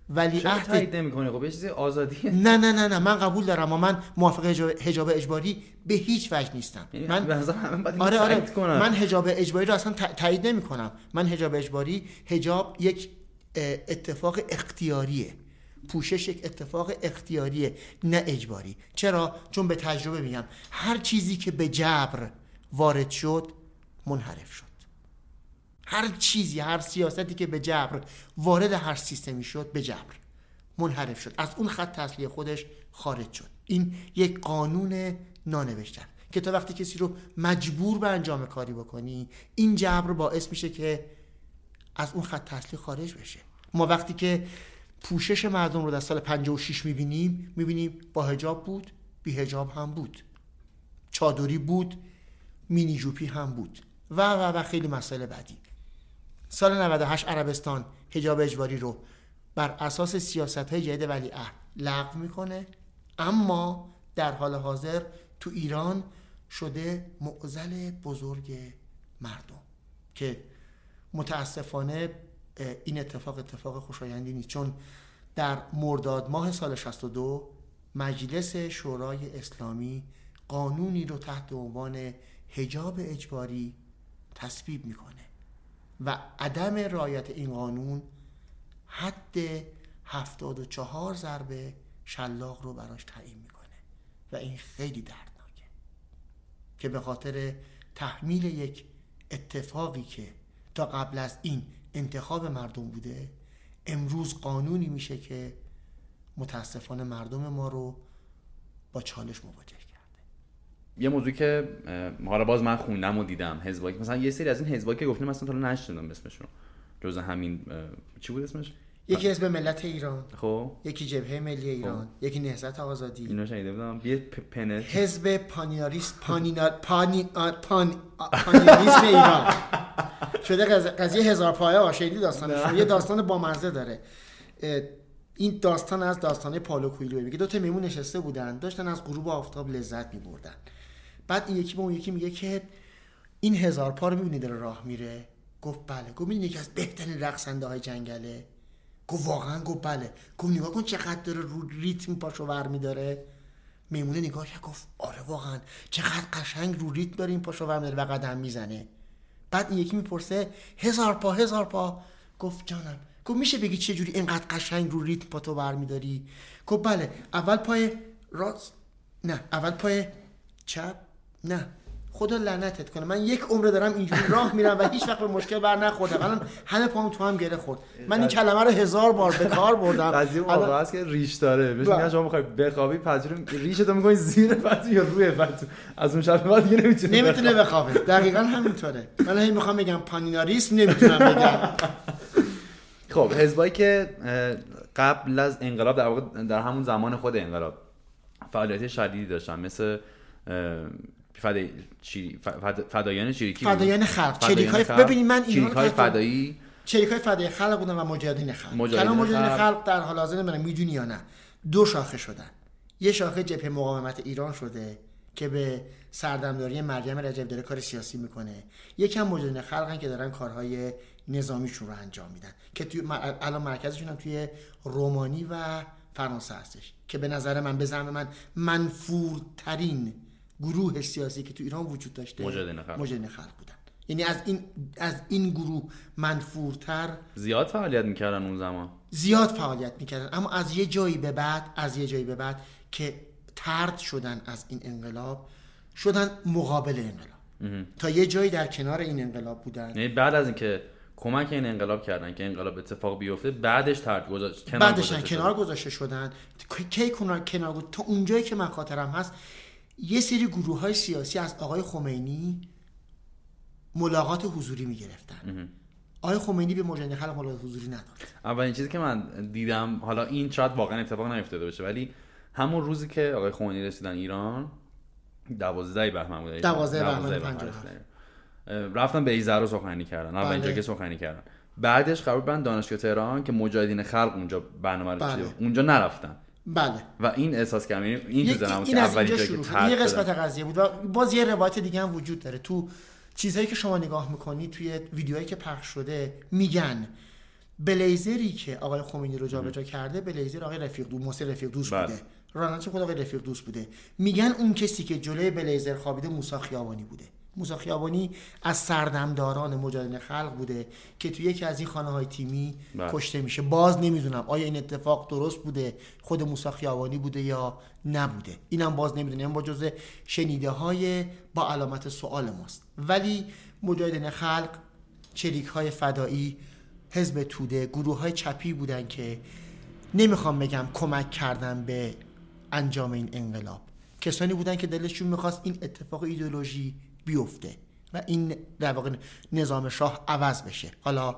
ولی عهد تایید نمی‌کنی؟ خب یه چیزی آزادیه نه نه نه نه. من قبول دارم اما من موافق حجاب- اجباری به هیچ وجه نیستم. یعنی من باید آره آره. من حجاب اجباری رو اصلا تایید نمی کنم من حجاب اجباری حجاب یک اتفاق اختیاریه. پوشش یک اتفاق اختیاریه نه اجباری. چرا؟ چون به تجربه میگم. هر چیزی که به جبر وارد شد منحرف شد. هر چیزی هر سیاستی که به جبر وارد هر سیستمی شد به جبر منحرف شد. از اون خط اصلی خودش خارج شد. این یک قانون نانوشته که تا وقتی کسی رو مجبور به انجام کاری بکنی این جبر باعث میشه که از اون خط اصلی خارج بشه. ما وقتی که پوشش مردم رو در سال 56 می‌بینیم می‌بینیم با هجاب بود بی هجاب هم بود. چادری بود مینی جوپی هم بود. و و و خیلی مسائل بعدی. سال 98 عربستان حجاب اجباری رو بر اساس سیاست های جدید ولی عهد لغو می‌کنه اما در حال حاضر تو ایران شده معزل بزرگ مردم که متاسفانه این اتفاق اتفاق خوشایندی نیست. چون در مرداد ماه سال 62 مجلس شورای اسلامی قانونی رو تحت عنوان حجاب اجباری تصویب می‌کنه. و عدم رعایت این قانون حد 74 ضربه شلاق رو براش تعیین می‌کنه. و این خیلی دردناکه. که به خاطر تحمیل یک اتفاقی که تا قبل از این انتخاب مردم بوده امروز قانونی میشه که متاسفانه مردم ما رو با چالش مواجه یه موضوعی که حالا باز من خوندم و دیدم حزبایی مثلا یه سری از این حزبایی که گفتیم مثلا تا نشدم اسمشون. جز همین چی بود اسمش؟ یکی حزب ملت ایران. خب. یکی جبهه ملی ایران. خب. یکی نهضت آزادی. اینو شنیده بودم. یه پنه حزب پانیاریست پانینا پانی پان پانیاریسم ایران. شده قضیه هزار پایه شنیدی داستانش یه داستان بامزه داره. این داستان از داستان پالو کویلو میگه. دو تا میمون نشسته بودن. داشتن از غروب آفتاب لذت میبردن. بعد این یکی به اون یکی میگه که این هزار پا رو می‌بینی داره راه میره. گفت بله. گفت یکی از بهترین رقصنده های جنگله. گفت واقعا؟ گفت بله. گفت نگاه کن چقدر داره رو ریتم پاشو ور میداره. میمونه نگاه کرد گفت آره واقعا. چقدر قشنگ رو ریتم داره این پاشو ور میداره و قدم می‌زنه. بعد این یکی می‌پرسه هزار پا هزار پا. گفت جانم. گفت میشه بگی چه جوری اینقدر قشنگ رو ریتم پا تو ور میداری؟ گفت بله. اول پای راست نه اول پای چپ. نه. خدا لعنتت کنه. من یک عمر دارم اینجوری راه میرم و هیچ وقت به مشکل بر نخوردم الان همه پام تو هم گره خورد. من این کلمه رو هزار بار به کار بردم. قضیه واقعا است که ریش داره. بهش میگن شما می‌خوای بخوابی پذیرم ریشتو می‌کنی زیر پتو یا روی پتو از اون شب بعد دیگه نمی‌تونه نمی‌تونه بخوابه. دقیقا همینطوره. من هی می‌خوام بگم پانیناریسم نمی‌تونم بگم. خب حزبایی که قبل از انقلاب در واقع در همون زمان خود انقلاب فعالیت شدیدی داشتن. مثل فدای چی فدایان چریکی فدایان خلق. چریک های ببینید من چریک های فدایی چریک های فدای خلق بودن و مجاهدین خلق. کلام مجاهدین خلق. در حال حاضر نمی‌دونم می‌دونی یا نه؟ دو شاخه شدن. یه شاخه جبهه مقاومت ایران شده که به سردمداری مریم رجب داره کار سیاسی می‌کنه. یکم مجاهدین خلقن که دارن کارهای نظامیشون رو انجام میدن. که توی الان مرکزشون هم توی رومانی و فرانسه هستش. که به نظر من به زعم من منفورترین گروه سیاسی که تو ایران وجود داشته مجاهدین خلق خلق بودن. یعنی از این از این گروه منفورتر زیاد فعالیت می‌کردن اون زمان. زیاد فعالیت می‌کردن. اما از یه جایی به بعد از یه جایی به بعد که ترد شدن از این انقلاب شدن مقابل انقلاب. تا یه جایی در کنار این انقلاب بودن. یعنی بعد از اینکه کمک این انقلاب کردن که انقلاب اتفاق بیفته بعدش ترد گذاشت کنار بعدش گذاشته کنار گذاشته شدن. کی کنار کنار تا اونجایی که من خاطرم هست یه سری گروه های سیاسی از آقای خمینی ملاقات حضوری می گرفتن آقای خمینی به مجاهدین خلق ملاقات حضوری نداد. اولین چیزی که من دیدم حالا این شاید واقعا اتفاق نیفتاده باشه ولی همون روزی که آقای خمینی رسیدن ایران 12 بهمن بود 12 بهمن رفتن به ایزر رو سخنرانی کردن اولین اینجا بله. که سخنرانی کردن. بعدش قرار بودن دانشگاه تهران که مجاهدین خلق اونجا برنامه رو بله. اونجا نرفتن. بله. و این احساس کردم یعنی این این, این, این از اینجا شروع یه قسمت قضیه بود و باز یه روایت دیگه هم وجود داره. تو چیزهایی که شما نگاه می‌کنی توی ویدیوهایی که پخش شده میگن بلیزری که آقای خمینی رو جابجا کرده بلیزر آقای رفیق دوست موسی رفیق دوست بله. بوده. راننده خود آقای رفیق دوست بوده. میگن اون کسی که جلوی بلیزر خوابیده موسی خیابانی بوده. موسی خیابانی از سردمداران مجاهدین خلق بوده که توی یکی از این خانه های تیمی بله. کشته میشه. باز نمی‌دونم آیا این اتفاق درست بوده خود موسی خیابانی بوده یا نبوده. اینم باز نمی‌دونم. با جزء شنیده های با علامت سوال ماست. ولی مجاهدین خلق چریک های فدایی حزب توده گروه های چپی بودن که نمی‌خوام بگم کمک کردن به انجام این انقلاب. کسانی بودن که دلشون می‌خواست این اتفاق ایدولوژی بیفته و این در واقع نظام شاه عوض بشه. حالا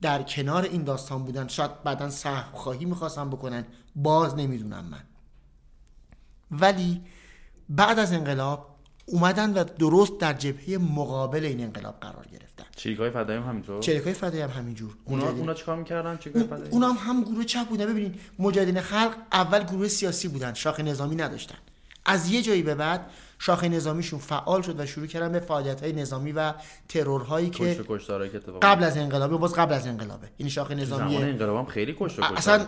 در کنار این داستان بودن شاید بعدا سهم خواهی می‌خواستم بکنن باز نمی‌دونم من. ولی بعد از انقلاب اومدن و درست در جبهه مقابل این انقلاب قرار گرفتن. چریک های فدایی هم همینطور؟ چریک های فدایی هم همینجور. اونا اونا چیکار می‌کردن؟ چریک های فدایی؟ اونا هم, هم گروه چپ بودن. ببینید مجاهدین خلق اول گروه سیاسی بودن شاخه نظامی نداشتن. از یه جایی به بعد شاخه نظامیشون فعال شد و شروع کردن به فعالیت های نظامی و ترورهایی که قبل از انقلابه باز قبل از انقلابه. این شاخه نظامی زمان انقلاب هم خیلی کشت اصلا.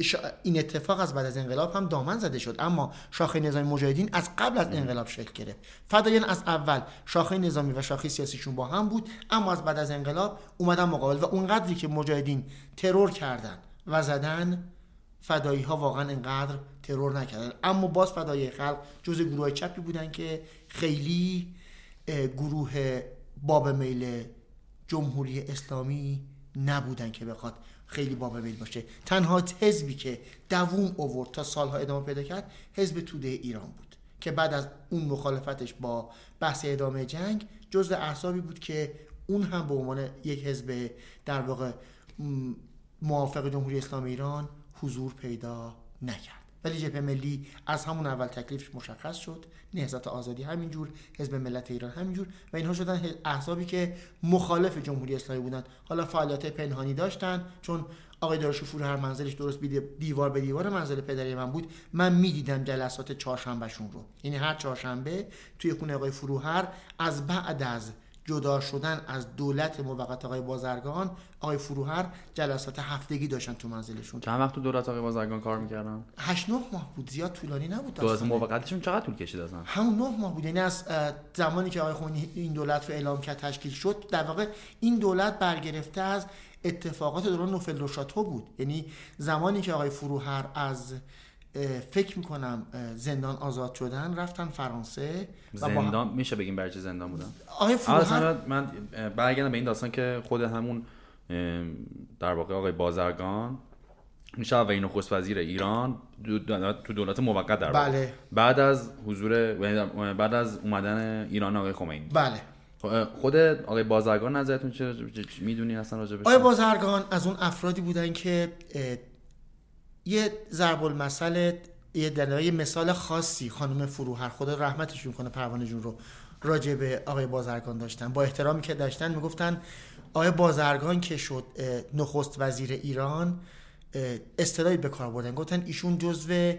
شا- این اتفاق از بعد از انقلاب هم دامن زده شد. اما شاخه نظامی مجاهدین از قبل از انقلاب شکل گرفت. فدایان از اول شاخه نظامی و شاخه سیاسیشون با هم بود اما از بعد از انقلاب اومدن مقابل و اونقدری که مجاهدین ترور کردن و زدن فدایی ها واقعا انقدر ترور نکردن. اما باز فدایی خلق جز گروه چپی بودن که خیلی گروه باب میل جمهوری اسلامی نبودن که بخواد خیلی باب میل باشه. تنها حزبی که دووم اوورد تا سالها ادامه پیدا کرد حزب توده ایران بود که بعد از اون مخالفتش با بحث ادامه جنگ جزء احزابی بود که اون هم به عنوان یک حزب در واقع موافق جمهوری اسلامی ایران حضور پیدا نکرد. ولی جبهه ملی از همون اول تکلیفش مشخص شد. نهضت آزادی همینجور حزب ملت ایران همینجور و اینها شدن احزابی که مخالف جمهوری اسلامی بودن حالا فعالیت پنهانی داشتن چون آقای داراشو فور هر منزلش درست دیوار به دیوار منزل پدری من بود. من می‌دیدم جلسات چهارشنبهشون رو. یعنی هر چهارشنبه توی خونه آقای فروهر از بعد از جدا شدن از دولت موقت آقای بازرگان آقای فروهر جلسات هفتگی داشتن تو منزلشون. چند وقت تو دولت آقای بازرگان کار می‌کردن؟ هشت نه ماه بود. زیاد طولانی نبود دولت. موقتشون چقدر طول کشید اصلا همون نه ماه بود. یعنی از زمانی که آقای خمینی این دولت رو اعلام کرد تشکیل شد در واقع این دولت برگرفته از اتفاقات دوران نوفل دوشاتو بود. یعنی زمانی که آقای فروهر از فکر می‌کنم زندان آزاد شدن. رفتن فرانسه و با هم- زندان؟ میشه بگیم برای زندان بودن؟ آقای فروهر اصلا من برگردم به این داستان که خود همون در واقع آقای بازرگان میشه اولین نخست وزیر ایران تو دولت موقت در واقع. بله. بعد از حضور بعد از اومدن ایران آقای خمینی. بله. خ- خود آقای بازرگان نظرتون چه می‌دونی اصلا راجع آقای بازرگان از اون افرادی بودن که یه ضرب المثل یه یه مثال خاصی خانم فروهر خدا رحمتشون کنه پروانه جون رو راجع به آقای بازرگان داشتن. با احترامی که داشتن می‌گفتن آقای بازرگان که شد نخست وزیر ایران اصطلاحی به کار بردن. گفتن ایشون جزو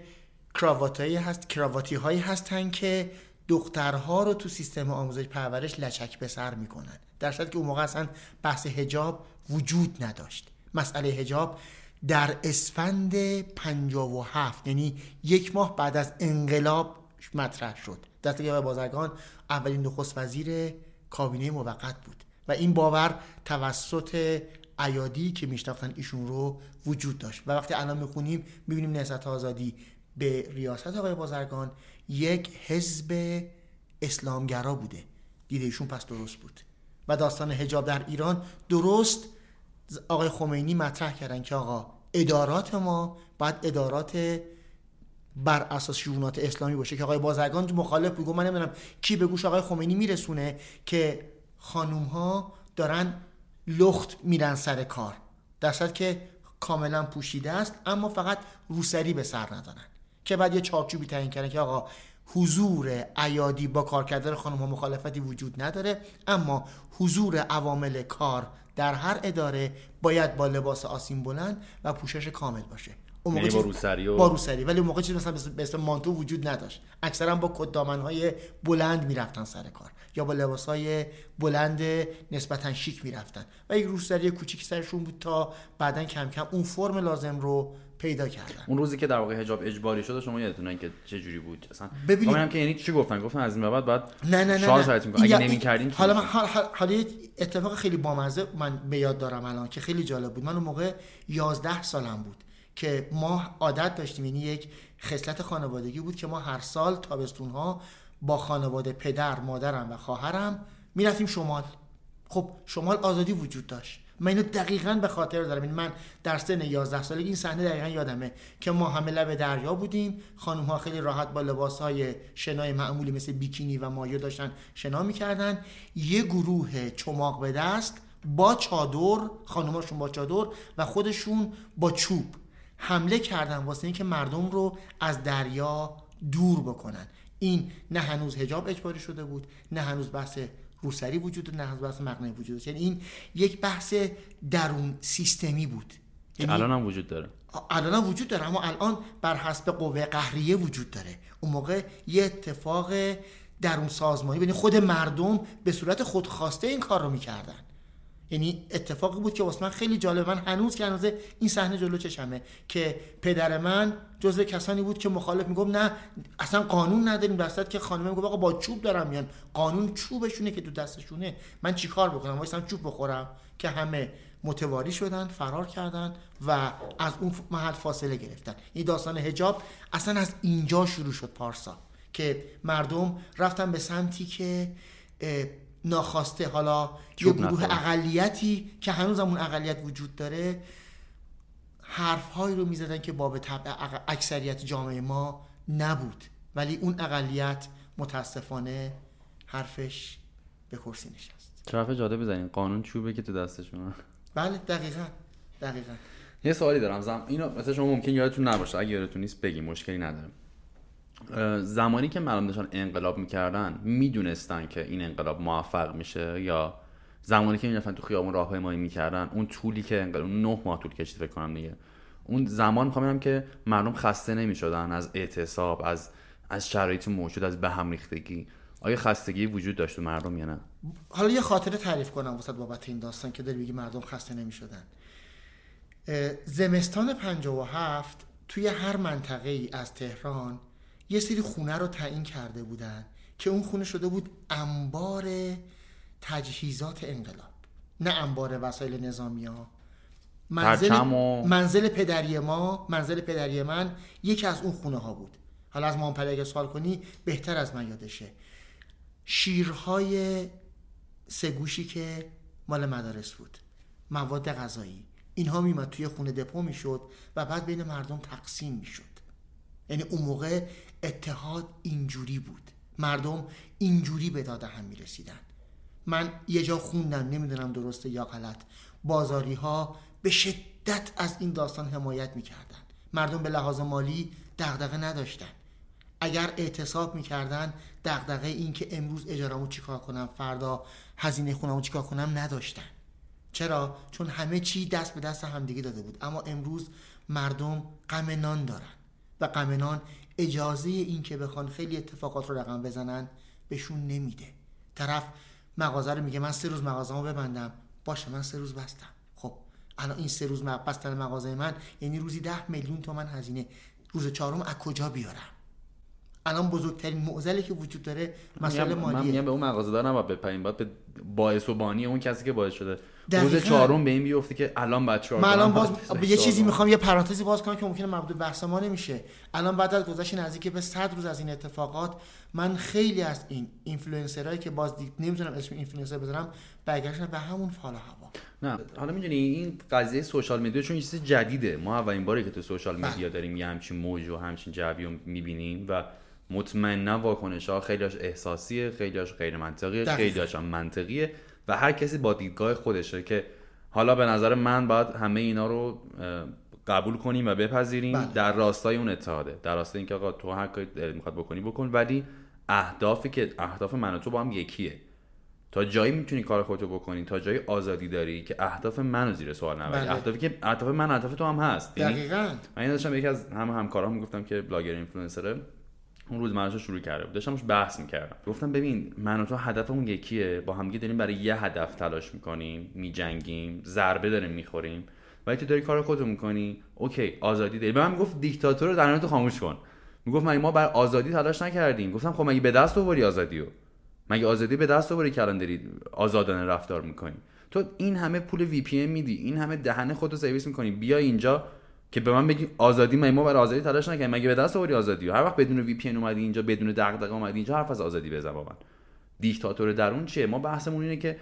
کراواتایی هست کراواتی هایی هستن که دخترها رو تو سیستم آموزش پرورش لچک به سر می‌کنن. در که اون موقع اصلا بحث حجاب وجود نداشت. مسئله حجاب در اسفند 57 یعنی یک ماه بعد از انقلاب مطرح شد. که آقای بازرگان اولین نخست وزیر کابینه موقت بود و این باور توسط ایادی که میشناختن ایشون رو وجود داشت. و وقتی الان می‌خونیم می‌بینیم نهضت آزادی به ریاست آقای بازرگان یک حزب اسلامگرا بوده. دیده ایشون پس درست بود. و داستان حجاب در ایران درست آقای خمینی مطرح کردن که آقا ادارات ما باید ادارات بر اساس شونات اسلامی باشه که آقای بازرگان مخالف گفت من نمی‌دونم کی به گوش آقای خمینی میرسونه که خانوم ها دارن لخت میرن سر کار. در که کاملا پوشیده است اما فقط روسری به سر ندارن. که بعد یه چارچوبی تعیین کردن که آقا حضور ایادی با کار کردن خانم ها مخالفتی وجود نداره اما حضور عوامل کار در هر اداره باید با لباس آسین بلند و پوشش کامل باشه. اون یعنی موقع با چیز- روسری و- با روسری. ولی اون موقع چیز مثلا به اسم مانتو وجود نداشت. اکثرا با کت دامن‌های بلند می‌رفتن سر کار. یا با لباسهای بلند نسبتا شیک می‌رفتن. و یک روسری کوچیکی سرشون بود تا بعدا کم کم اون فرم لازم رو پیدا کردن. اون روزی که در واقع حجاب اجباری شد شما یادتونه که چه جوری بود؟ اصلا ببینید- که یعنی چی گفتن؟ گفتن از این بعد بعد نه نه نه نه. اگه نمی‌کردین حالا من؟ حال- حال- اتفاق خیلی بامزه من به یاد دارم الان که خیلی جالب بود. من اون موقع 11 سالم بود که ما عادت داشتیم یعنی یک خصلت خانوادگی بود که ما هر سال تابستون ها با خانواده پدر مادرم و خواهرم می‌رفتیم شمال. خب شمال آزادی وجود داشت. من اینو دقیقا به خاطر دارم. یعنی من در سن 11 سالگی این صحنه دقیقا یادمه که ما همه لب دریا بودیم. خانم ها خیلی راحت با لباس های شنای معمولی مثل بیکینی و مایو داشتن شنا می‌کردن. یه گروه چماق به دست با چادر خانماشون با چادر و خودشون با چوب حمله کردن واسه اینکه مردم رو از دریا دور بکنن. این نه هنوز هجاب اجباری شده بود نه هنوز بحث روسری وجود نه بحث مقنعه وجود داشت یعنی این یک بحث درون سیستمی بود. یعنی الان هم وجود داره. الان هم وجود داره اما الان بر حسب قوه قهریه وجود داره. اون موقع یه اتفاق درون سازمانی یعنی خود مردم به صورت خودخواسته این کار رو می‌کردن. یعنی اتفاقی بود که واسه من خیلی جالب من هنوز که هنوز این صحنه جلو چشمه که پدر من جزو کسانی بود که مخالف می‌گفت نه اصلا قانون نداریم در که خانم می‌گفت آقا با چوب دارم میان. قانون چوبشونه که تو دستشونه. من چیکار بکنم؟ وایسم چوب بخورم. که همه متواری شدن فرار کردن و از اون محل فاصله گرفتن. این داستان هجاب اصلا از اینجا شروع شد پارسا. که مردم رفتن به سمتی که ناخواسته حالا یه گروه اقلیتی که هنوز اون اقلیت وجود داره حرف هایی رو می‌زدن که باب طبع اکثریت جامعه ما نبود. ولی اون اقلیت متاسفانه حرفش به کرسی نشست. حرف جاده بزنین. قانون چوبه که تو دستشون بله دقیقا دقیقا. یه سوالی دارم. زم... اینو مثلا شما ممکن یادتون نباشه. اگه یادتون نیست بگی مشکلی نداره زمانی که مردم داشتن انقلاب می‌کردن می‌دونستن که این انقلاب موفق میشه یا زمانی که می‌رفتن تو خیابون راهپیمایی می‌کردن اون طولی که انقلاب نه ماه طول کشید فکر کنم دیگه. اون زمان می‌خوام که مردم خسته نمی‌شدن از اعتصاب از از شرایط موجود از به هم ریختگی. آیا خستگی وجود داشت مردم یا نه؟ حالا یه خاطره تعریف کنم واسه بابت این داستان که داری بگی مردم خسته نمی‌شدن. زمستان 57 توی هر منطقه ای از تهران یه سری خونه رو تعیین کرده بودن که اون خونه شده بود انبار تجهیزات انقلاب. نه انبار وسایل نظامی ها. منزل, منزل پدری ما منزل پدری من یکی از اون خونه ها بود. حالا از مامپلی اگه سوال کنی بهتر از من یادشه. شیرهای سگوشی که مال مدارس بود. مواد غذایی. اینها میمد توی خونه دپو می‌شد و بعد بین مردم تقسیم می‌شد. یعنی اون موقع اتحاد اینجوری بود. مردم اینجوری به داده هم می‌رسیدن. من یه جا خوندم نمی‌دونم درسته یا غلط. بازاری ها به شدت از این داستان حمایت می‌کردن. مردم به لحاظ مالی دغدغه نداشتن. اگر اعتصاب می‌کردن دغدغه این که امروز اجارمو چیکار کنم فردا هزینه خونمو چیکار کنم نداشتن. چرا؟ چون همه چی دست به دست همدیگه داده بود. اما امروز مردم غم نان دارن و غم نان اجازه این که بخوان خیلی اتفاقات رو رقم بزنن بهشون نمیده. طرف مغازه رو میگه من سه روز مغازه ببندم. باشه من سه روز بستم. خب الان این سه روز بستن مغازه من یعنی روزی ده میلیون تومن هزینه. روز چهارم از کجا بیارم؟ الان بزرگترین معضلی که وجود داره مسئله مالیه من میگم به اون مغازه دارم و پایین باید به باعث و بانی اون کسی که باعث شده. روز چهارم به این بیفته که الان بچه‌ها من الان باز یه چیزی می‌خوام یه پرانتزی باز کنم که ممکنه مربوط بحث ما نمیشه. الان بعد از گذشت نزدیک به 100 روز از این اتفاقات من خیلی از این اینفلوئنسرایی که باز دید نمی‌تونم اسم اینفلوئنسر بذارم برگشتن به همون حال و هوا. نه. حالا می‌دونی این قضیه social media چون چیز جدیده. ما اولین باری که تو social بله. media داریم یه همچین موج و همچین جوی رو می‌بینیم و مطمئنا واکنش ها خیلیش احساسیه خیلیش غیر منطقیه خیلیش هم منطقیه و هر کسی با دیدگاه خودشه که حالا به نظر من باید همه اینا رو قبول کنیم و بپذیریم بله. در راستای اون اتحاده در راستای اینکه آقا تو هر کاری می‌خواد بکنی بکن. ولی اهدافی که اهداف من و تو با هم یکیه. تا جایی می‌تونی کار خودتو بکنی تا جایی آزادی داری که اهداف منو زیر سوال نبری. بله. اهدافی که اهداف من اهداف تو هم هست. یعنی دقیقاً. من داشتم یکی از هم همکارام می‌گفتم که blogger influencer ه. اون روز منو شروع کرده بود. داشتمش بحث می‌کردم. گفتم ببین من و تو هدفمون یکیه. با همگی داریم برای یه هدف تلاش می‌کنیم میجنگیم ضربه داریم می‌خوریم. ولی تو داری کار خودتو می‌کنی. OK آزادی داری. به من می‌گفت دیکتاتور رو در خاموش کن. می‌گفت مگه ما بر آزادی تلاش نکردیم؟ گفتم خب مگه به دست آوردی آزادیو؟ مگه آزادی به دست آوردی که الان داری آزادانه رفتار می‌کنی؟ تو این همه پول VPN میدی. این همه دهن خودتو سرویس می‌کنی. بیا اینجا که به من بگی آزادی ما برای آزادی تلاش نکنیم مگه به دست آوردی آزادی؟ هر وقت بدون VPN اومدی اینجا بدون دغدغه اومدی اینجا حرف از آزادی بزن من دیکتاتور درون چیه؟ ما بحثمون اینه که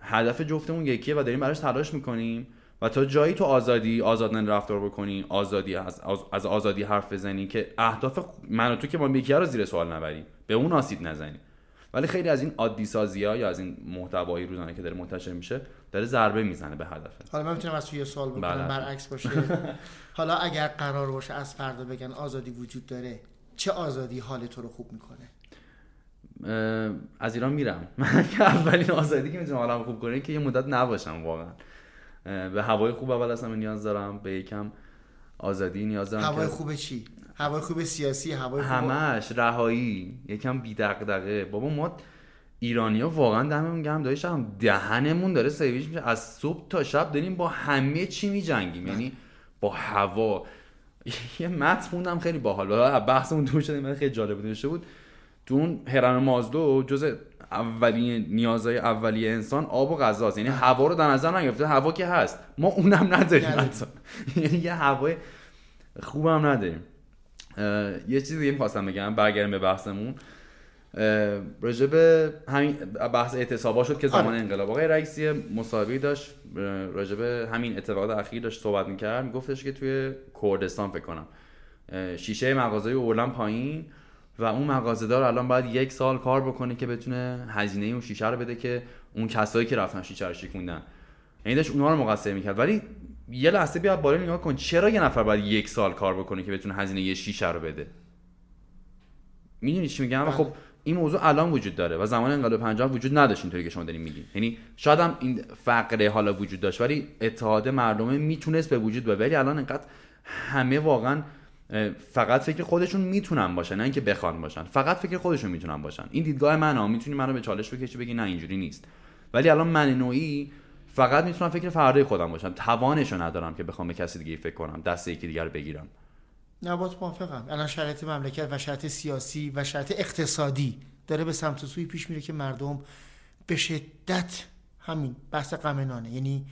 هدف جفتمون یکیه و داریم براش تلاش می‌کنیم و تا جایی تو آزادی آزادانه رفتار بکنی آزادی از, از آزادی حرف بزنی که اهداف من و تو که ما یکی رو زیر سوال نبریم. به اون آسیب نزنی ولی خیلی از این عادی سازی ها یا از این محتوای روزانه که داره منتشر میشه داره ضربه می‌زنه به هدف. حالا من می‌تونم از توی سوال بکنم بله. برعکس باشه. حالا اگر قرار باشه از فردا بگن آزادی وجود داره چه آزادی حال تو رو خوب می‌کنه؟ از ایران میرم. من که اولین آزادی که می‌تونم حالم خوب کنه که یه مدت نباشم واقعا. به هوای خوب اول اصلا نیاز دارم به یکم آزادی نیاز دارم هوای خوب چی؟ هوای خوب سیاسی هوای خوب همش رهایی. یکم بی دغدغه بابا ما ایرانیا واقعا دممون گرم. داشتم دهنمون داره سیویش میشه. از صبح تا شب داریم با همه چی میجنگیم. یعنی با هوا. یه متن خوندم خیلی باحال. بحثمون دور من خیلی جالب داشته بود. تو اون هرم مازدو جز اولین نیازهای اولیه انسان آب و غذاست یعنی هوا رو در نظر نگرفته. هوا که هست. ما اونم نداریم. یعنی یه هوای خوبم نداریم. یه چیزی دیگه می‌خواستم بگم برگردیم به بحثمون. راجب همین بحث اعتصابا شد که زمان آره. انقلاب. آقای رئیسی مصاحبه داشت راجب همین اتفاقات اخیر داشت صحبت می‌کرد. میگفتش که توی کردستان فکر کنم شیشه مغازه اولم پایین و اون مغازه‌دار الان باید یک سال کار بکنه که بتونه هزینه اون شیشه رو بده که اون کسایی که رفتن شیشه رو شکوندن. یعنی داشت اونها رو مقصر می‌کرد. ولی یه لحظه بیا بالا نگاه کن. چرا یه نفر باید یک سال کار بکنه که بتونه هزینه یه شیشه رو بده؟ می‌دونی چی میگم؟ خب بله. این موضوع الان وجود داره و زمان انقلاب 50 وجود نداشت اینطوری که شما دارین میگین. یعنی شاید هم این فقره حالا وجود داشت ولی اتحاد مردمه می‌تونست به وجود بیاد. ولی الان انقدر همه واقعا فقط فکر خودشون می‌تونن باشن نه اینکه بخوان باشن. فقط فکر خودشون می‌تونن باشن. این دیدگاه من ها می‌تونی منو به چالش بکشی بگی نه اینجوری نیست. ولی الان من نوعی فقط می‌تونم فکر فردا خودم باشم. توانشو ندارم که بخوام به کسی دیگه فکر کنم دست یکی دیگر بگیرم. نه موافقم. الان شرایط مملکت و شرایط سیاسی و شرایط اقتصادی داره به سمت سوی پیش میره که مردم به شدت همین بحث قمنانه. یعنی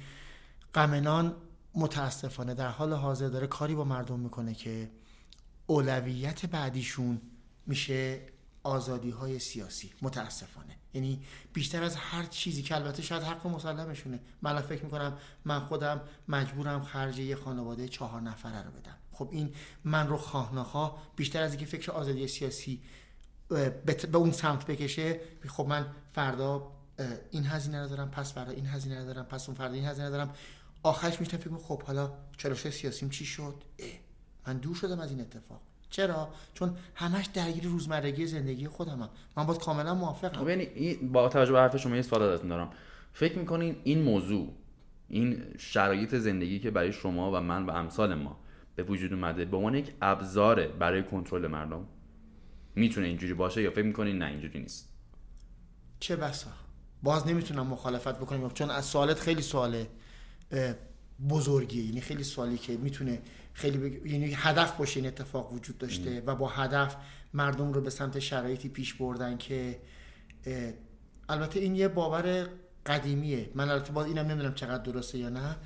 قمنان متاسفانه در حال حاضر داره کاری با مردم می‌کنه که اولویت بعدیشون میشه آزادی های سیاسی. متاسفانه. یعنی بیشتر از هر چیزی که البته شاید حق مسلمشونه. من فکر می‌کنم من خودم مجبورم خرج یه خانواده چهار نفره رو بدم. خب این من رو خواه بیشتر از اینکه فکر آزادی سیاسی به اون سمت بکشه خب من فردا این هزینه دارم پس فردا این هزینه دارم پس اون فردا این هزینه دارم. آخرش میشتم فکر خب حالا چالش سیاسیم چی شد؟ من دور شدم از این اتفاق. چرا؟ چون همش درگیر روزمرگی زندگی خودمم. من باید کاملا موافقم. خب یعنی با توجه به حرف شما یه سوال ازتون دارم. فکر می‌کنین این موضوع این شرایط زندگی که برای شما و من و امثال ما به وجود اومده به عنوان یک ابزاره برای کنترل مردم می‌تونه اینجوری باشه یا فکر می‌کنین نه اینجوری نیست؟ چه بسا. باز نمی‌تونم مخالفت بکنیم چون از سوالت خیلی سوال بزرگیه. یعنی خیلی سوالی که می‌تونه خیلی بگ... یعنی هدف باشه این اتفاق وجود داشته و با هدف مردم رو به سمت شرایطی پیش بردن که البته این یه باور قدیمیه. من البته باز اینم نمی‌دونم چقدر درسته یا نه.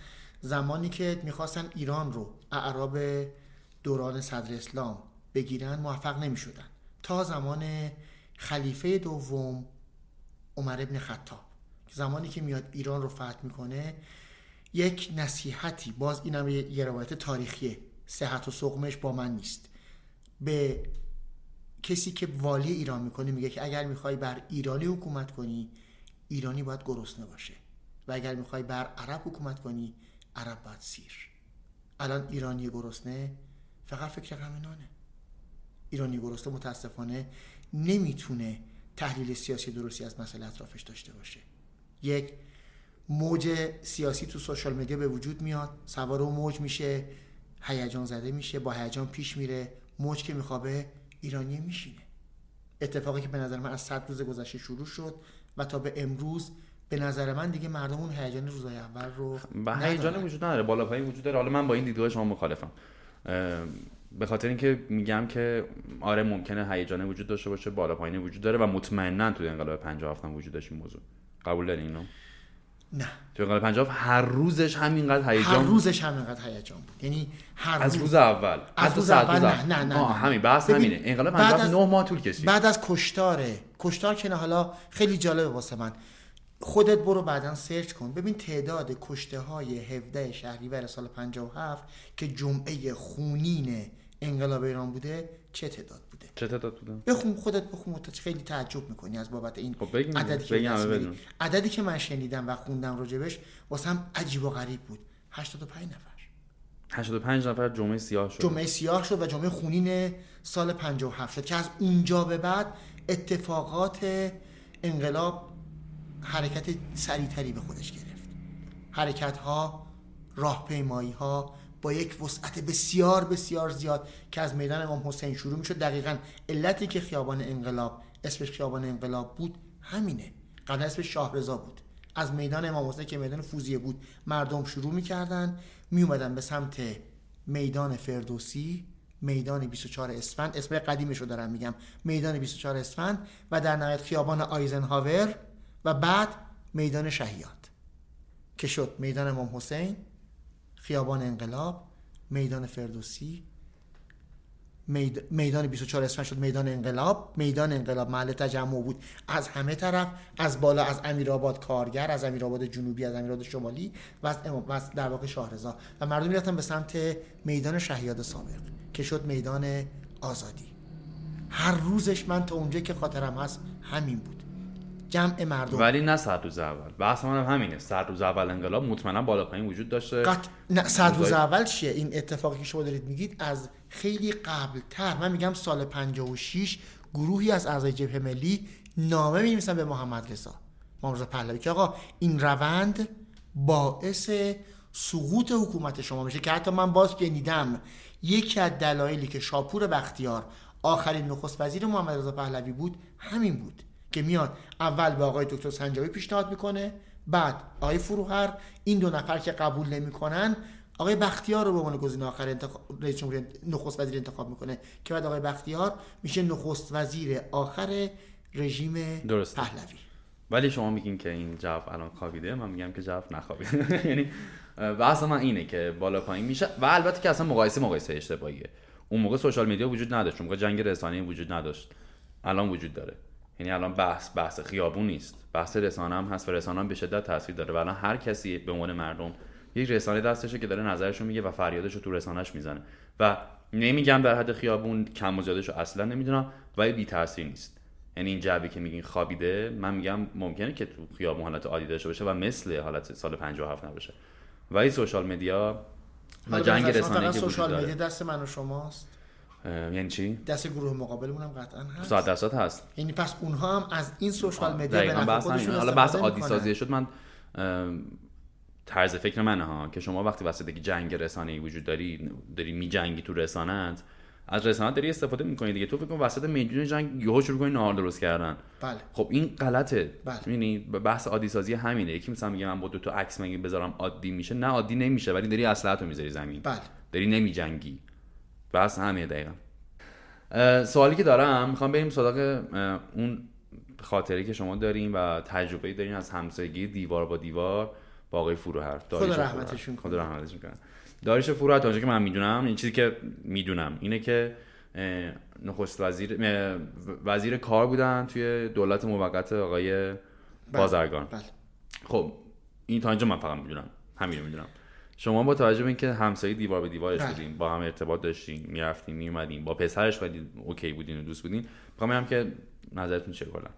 زمانی که می‌خواستن ایران رو اعراب دوران صدر اسلام بگیرن موفق نمی‌شدن. تا زمان خلیفه دوم عمر ابن خطاب. زمانی که میاد ایران رو فتح می‌کنه یک نصیحتی. باز اینم یه روایت تاریخیه. صحت و سقمش با من نیست. به کسی که والی ایران می‌کنه میگه که اگر می‌خوای بر ایرانی حکومت کنی ایرانی باید گرسنه باشه. و اگر می‌خوای بر عرب حکومت کنی عرب باید سیر. الان ایرانی گرسنه فقط فکر غمنانه. ایرانی گرسنه متاسفانه نمی‌تونه تحلیل سیاسی درستی از مسئله اطرافش داشته باشه. یک موج سیاسی تو سوشال مدیا به وجود میاد. سوار و موج میشه هیجان زده میشه با هیجان پیش میره. موج که میخوابه ایرانی میشینه. اتفاقی که به نظر من از صد روز گذشته شروع شد و تا به امروز به نظر من دیگه مردم اون هیجان روزای اول رو به هیجان وجود نداره. بالا پایین وجود داره. حالا من با این دیدگاه شما مخالفم. به خاطر اینکه میگم که آره ممکنه هیجان وجود داشته باشه بالا پایین وجود داره و مطمئنا تو انقلاب 57 هم وجود داشت این موضوع. قبول دارین اینو؟ نه. تو انقلاب 50 هر روزش همینقدر هیجان هر روزش همینقدر هیجان بود. یعنی هر از روز اول. از روز اول نه نه نه, همین بحث همینه. انقلاب 50 9 ماه طول کشید. بعد از کشتاره. کشتار که حالا خیلی جالبه واسه من. خودت برو بعدا سرچ کن. ببین تعداد کشته های 17 شهریور سال 57 که جمعه خونین انقلاب ایران بوده چه تعداد؟ بوده چه تعداد بوده بخون خودت بخون خیلی تعجب می‌کنی از بابت این خب عددی که عددی که من شنیدم و خوندم راجبش واسم عجیب و غریب بود. 85 نفر. 85 نفر جمعه سیاه شد. جمعه سیاه شد و جمعه خونین سال 57 شد که از اونجا به بعد اتفاقات انقلاب حرکت سریعتری به خودش گرفت. حرکت ها راهپیمایی ها با یک وسعت بسیار بسیار زیاد که از میدان امام حسین شروع می‌شد. دقیقا علتی که خیابان انقلاب اسمش خیابان انقلاب بود همینه. قبل اسمش شاهرضا بود. از میدان امام حسین که میدان فوزیه بود مردم شروع می‌کردن. میومدن به سمت میدان فردوسی میدان 24 اسفند. اسم قدیمش رو دارم میگم. میدان 24 اسفند و در نهایت خیابان آیزنهاور و بعد میدان شهیات. که شد میدان امام حسین خیابان انقلاب میدان فردوسی میدان 24 اسفند شد میدان انقلاب. میدان انقلاب محل تجمع بود از همه طرف از بالا از امیرآباد کارگر از امیرآباد جنوبی از امیرآباد شمالی و از, و از در واقع شاهرضا. و مردم می‌رفتن به سمت میدان شهیاد سابق که شد میدان آزادی. هر روزش من تا اونجا که خاطرم هست همین بود. جمع مردم. ولی نه صد روز اول. بحث من هم همینه. صد روز اول انقلاب مطمئنا بالا پایین وجود داشته. قط... نه صد روز اول چیه؟ این اتفاقی که شما دارید میگید از خیلی قبل تر من میگم سال 56 گروهی از اعضای جبهه ملی نامه می‌نویسن به محمد رضا. محمد رضا پهلوی که آقا این روند باعث سقوط حکومت شما میشه که حتی من باز شنیدم یکی از دلایلی که شاپور بختیار آخرین نخست وزیر محمد رضا پهلوی بود همین بود. که میاد اول به آقای دکتر سنجابی پیشنهاد می‌کنه بعد آقای فروهر. این دو نفر که قبول نمی‌کنن آقای بختیار رو به عنوان گزینه آخر انتخاب رئیس جمهوری نخست وزیر انتخاب می‌کنه. که بعد آقای بختیار میشه نخست وزیر آخر رژیم درسته. پهلوی. ولی شما میگین که این جو الان خوابیده؟ من میگم که جو نخوابیده. یعنی بحث من اینه که بالا پایین میشه. و البته که اصلا مقایسه مقایسه اشتباهیه. اون موقع سوشال میدیا وجود نداشت. اون موقع جنگ رسانه‌ای وجود نداشت. الان وجود داره. یعنی الان بحث بحث خیابون نیست. بحث رسانه هم هست و رسانه هم به شدت تاثیر داره. و الان هر کسی به عنوان مردم یک رسانه دستشه که داره نظرشو میگه و فریادشو تو رسانهش می‌زنه. و نمیگم در حد خیابون کم و زیادشو اصلا نمی‌دونم ولی بی تاثیر نیست. یعنی این جوی که میگین خوابیده من میگم ممکنه که تو خیابون حالت عادی داشته باشه و مثل حالت سال 57 نباشه. ولی social media و جنگ رسانه‌ای که social media دست من و شماست. یعنی چی؟ دست گروه مقابلمون هم قطعا هست. صد درصد هست. یعنی پس اونها هم از این social media به نفع خودشون حالا بحث عادی سازی شد. من طرز فکر منه ها که شما وقتی واسه دیگه جنگ رسانه‌ای وجود داری داری میجنگی تو رسانت از رسانه داری استفاده می‌کنی دیگه. تو فکر کن وسط میدون جنگ یهو شروع کنی نهار درست کردن. بله. خب این غلطه. بله. یعنی بحث عادی سازی همینه. یکی مثلا میگه من با دو تا عکس مگه بذارم عادی میشه؟ نه عادی نمیشه ولی داری اسلحه‌تو می‌ذاری زمین. بله. داری نمیجنگی. بحث همینه دقیقا. سوالی که دارم می‌خوام بریم سراغ اون خاطری که شما داریم و تجربه دارین از همسایگی دیوار با دیوار با آقای فروهر. خدا رحمتشون خدا رحمتشون کنه. داریش فروهر تا که من می‌دونم این چیزی که می‌دونم اینه که نخست وزیر وزیر کار بودن توی دولت موقت آقای بله. بازرگان. بله. خب این تا اینجا من فقط می‌دونم. همین می‌دونم. شما با توجه به اینکه همسایه دیوار به دیوارش بله. بودیم با هم ارتباط داشتیم می‌رفتیم میومدیم با پسرش خیلی اوکی بودین و دوست بودین می‌خوام که نظرتون چه کلا؟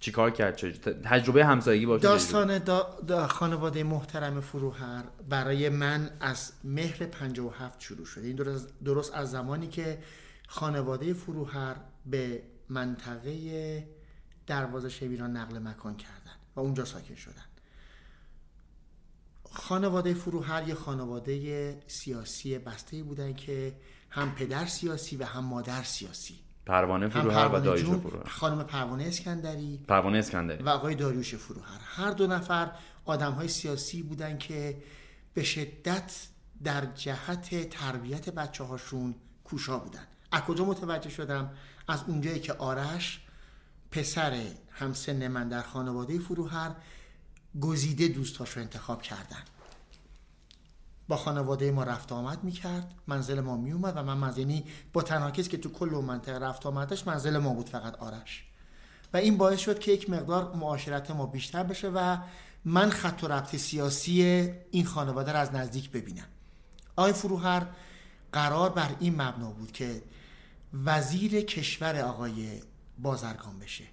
چی کار کرد؟ چه تجربه همسایگی باشه داستان دا, دا خانواده محترم فروهر برای من از مهر 57 شروع شده این درست, درست از زمانی که خانواده فروهر به منطقه دروازه شویران نقل مکان کردن و اونجا ساکن شدن. خانواده فروهر یه خانواده سیاسی بسته بودن که هم پدر سیاسی و هم مادر سیاسی. پروانه فروهر و داریوش فروهر. خانم پروانه اسکندری. پروانه اسکندری. و آقای داریوش فروهر. هر دو نفر آدم های سیاسی بودن که به شدت در جهت تربیت بچه هاشون کوشا بودن. از کجا متوجه شدم؟ از اونجایی که آرش پسر همسن من در خانواده فروهر گزیده دوستاش رو انتخاب کردن. با خانواده ما رفت آمد می‌کرد. منزل ما میومد و من منزل یعنی با تنها که تو کل منطقه رفت آمدش منزل ما بود فقط آرش. و این باعث شد که یک مقدار معاشرت ما بیشتر بشه و من خط و ربط سیاسی این خانواده رو از نزدیک ببینم. آقای فروهر قرار بر این مبنا بود که وزیر کشور آقای بازرگان بشه.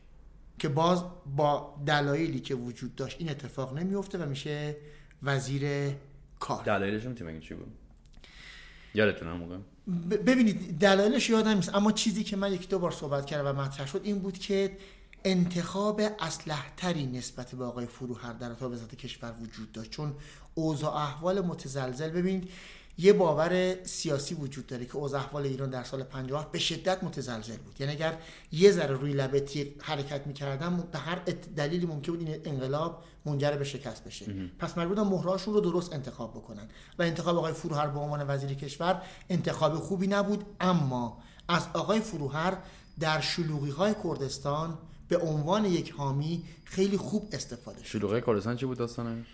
که باز با دلایلی که وجود داشت این اتفاق نمیفته و میشه وزیر کار. دلایلش می‌تونی چی بود؟ یادتونه موقع؟ ببینید دلایلش یادم نیست اما چیزی که من یک دو بار صحبت کردم و مطرح شد این بود که انتخاب اسلحتری نسبت به آقای فروهر در اتاق وزارت کشور وجود داشت. چون اوضاع احوال متزلزل. ببینید یه باور سیاسی وجود داره که اوضاع احوال ایران در سال 50 به شدت متزلزل بود. یعنی اگر یه ذره روی لبه تیغ حرکت می‌کردن به هر دلیلی ممکن بود این انقلاب منجر به شکست بشه. پس مجبورن مهراشون رو درست انتخاب بکنن و انتخاب آقای فروهر به عنوان وزیر کشور انتخاب خوبی نبود. اما از آقای فروهر در شلوغی های کردستان به عنوان یک حامی خیلی خوب استفاده شد. شلوغی کردستان چی بود داستانش؟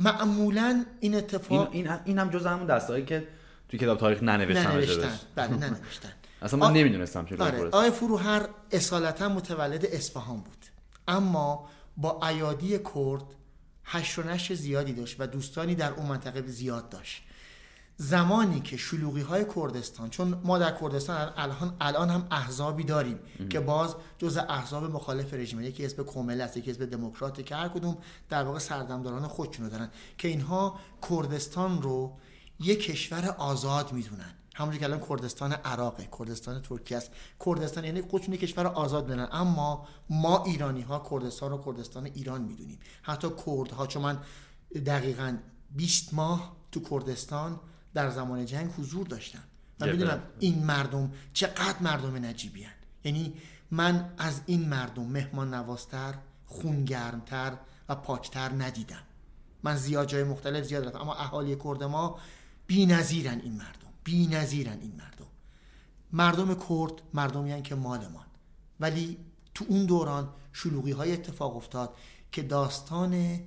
معمولا این اتفاق این, این, این هم جز همون دستایی که توی کتاب تاریخ ننوشتن ننوشتن. بله ننوشتن. اصلا من نمی‌دونستم چه آره. آقای فروهر اصالتا متولد اصفهان بود. اما با ایادی کرد هش و نش زیادی داشت و دوستانی در اون منطقه زیاد داشت. زمانی که شلوغی های کردستان چون ما در کردستان الان الان هم احزابی داریم که باز جز احزاب مخالف رژیم یکی اسم کومل است یکی اسم دموکرات که هر کدوم در واقع سردمداران خودشونو دارن که اینها کردستان رو یک کشور آزاد می‌دونن. همونجوری که الان کردستان عراق کردستان ترکیه است. کردستان یعنی خودشون کشور آزاد می‌دونن اما ما ایرانی ها کردستان رو کردستان ایران می‌دونیم. حتی کردها چون من دقیقا 20 ماه تو کردستان در زمان جنگ حضور داشتم و می‌دونم این مردم چقدر مردم نجیبی هن. یعنی من از این مردم مهمان نوازتر خونگرمتر و پاکتر ندیدم. من زیاد جای مختلف زیاد رفتم. اما اهالی کرد ما بی نظیرن این مردم. بی نظیرن این مردم. مردم کرد مردمی که مالمان ولی تو اون دوران شلوغی های اتفاق افتاد که داستان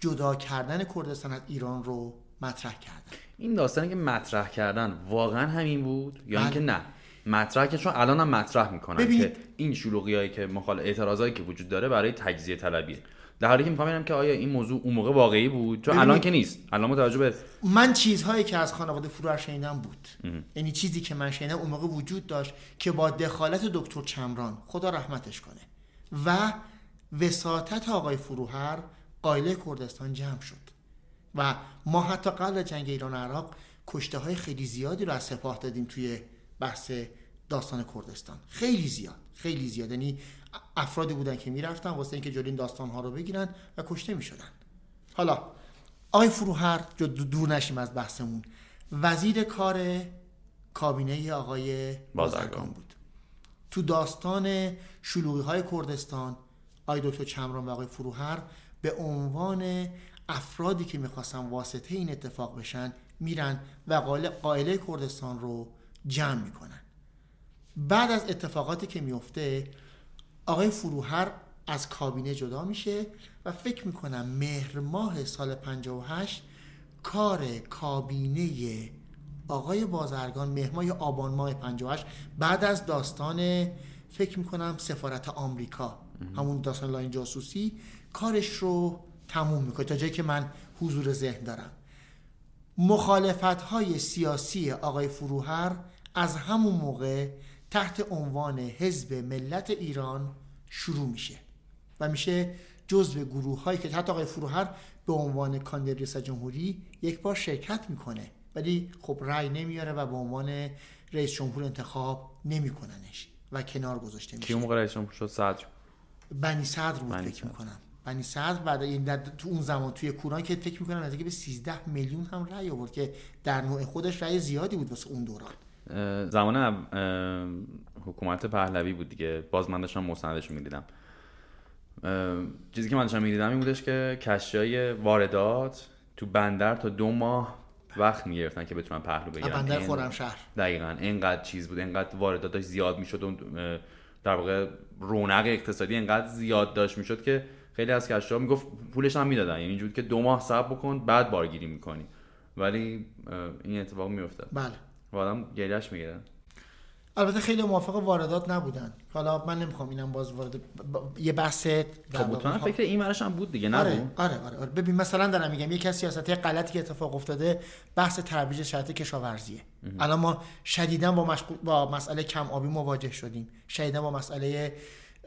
جدا کردن کردستان از ایران رو مطرح کردن. این داستانی که مطرح کردن واقعا همین بود یا اینکه بله. نه؟ مطرح که چون الان هم مطرح می‌کنن که این شلوغی هایی که مخال اعتراضایی که وجود داره برای تجزیه طلبیه. در حالی که می‌خوام که آیا این موضوع اون موقع واقعی بود؟ چون الان که نیست. الان متوجه به من چیزهایی که از خانواده فروهر شنیدم بود. یعنی چیزی که من شنیدم اون موقع وجود داشت که با دخالت دکتر چمران خدا رحمتش کنه و وساطت آقای فروهر قایله کردستان جمع شد. و ما حتی قبل جنگ ایران و عراق کشته های خیلی زیادی رو از سپاه دادیم توی بحث داستان کردستان. خیلی زیاد خیلی زیاد. یعنی افرادی بودن که می‌رفتن واسه اینکه جلوی این داستان ها رو بگیرن و کشته می‌شدن. حالا آقای فروهر جو دور نشیم از بحثمون. وزیر کار کابینه آقای بازرگان. بود. تو داستان شلوغی های کردستان آقای دکتر چمران و آقای فروهر به عنوان افرادی که می‌خواستن واسطه این اتفاق بشن میرن و قائله کردستان رو جمع می‌کنن. بعد از اتفاقاتی که میفته آقای فروهر از کابینه جدا میشه و فکر می‌کنم مهر ماه سال 58 کار کابینه آقای بازرگان مهر ماه آبان ماه 58 بعد از داستان فکر می‌کنم سفارت آمریکا همون داستان لاین جاسوسی کارش رو تموم می‌کنه تا جایی که من حضور ذهن دارم. مخالفت های سیاسی آقای فروهر از همون موقع تحت عنوان حزب ملت ایران شروع میشه و میشه جزو گروه هایی که حتی آقای فروهر به عنوان کاندید ریاست جمهوری یک بار شرکت می‌کنه ولی خب رأی نمیاره و به عنوان رئیس جمهور انتخاب نمیکننش و کنار گذاشته میشه کی موقع رئیس جمهور شد؟ صدر. بنی صدر بود فکر می‌کنم. بنی صدر بعد این تو اون زمان توی کوران که فکر می‌کنم نزدیک به 13 میلیون هم رأی آورد که در نوع خودش رأی زیادی بود واسه اون دوران. زمان حکومت پهلوی بود دیگه. باز من داشتم مستندش می‌دیدم. چیزی که من داشتم می‌دیدم این بودش که کشتی واردات تو بندر تا دو ماه وقت می‌گرفتن که بتونن پهلو بگیرن. بندر خرمشهر دقیقا. اینقدر چیز بود اینقدر وارداتش زیاد می‌شد و در واقع رونق اقتصادی اینقدر زیاد داشت می‌شد که خیلی از کشتی ها می‌گفت پولش هم می‌دادن. یعنی اینجوری که دو ماه صبر بکن بعد بارگیری می‌کنی. ولی این اتفاق میفته بله. و آدم گریش می‌گیرن البته خیلی موافق واردات نبودن. حالا من نمی‌خوام اینم باز وارد یه بحث خب فکر این ورش هم بود دیگه آره آره آره, آره. ببین مثلا دارم میگم یکی از سیاست‌های غلطی که اتفاق افتاده بحث ترویج شرط کشاورزیه. الان ما شدیدا با مشغول با مسئله کم آبی مواجه شدیم. شدیدا با مسئله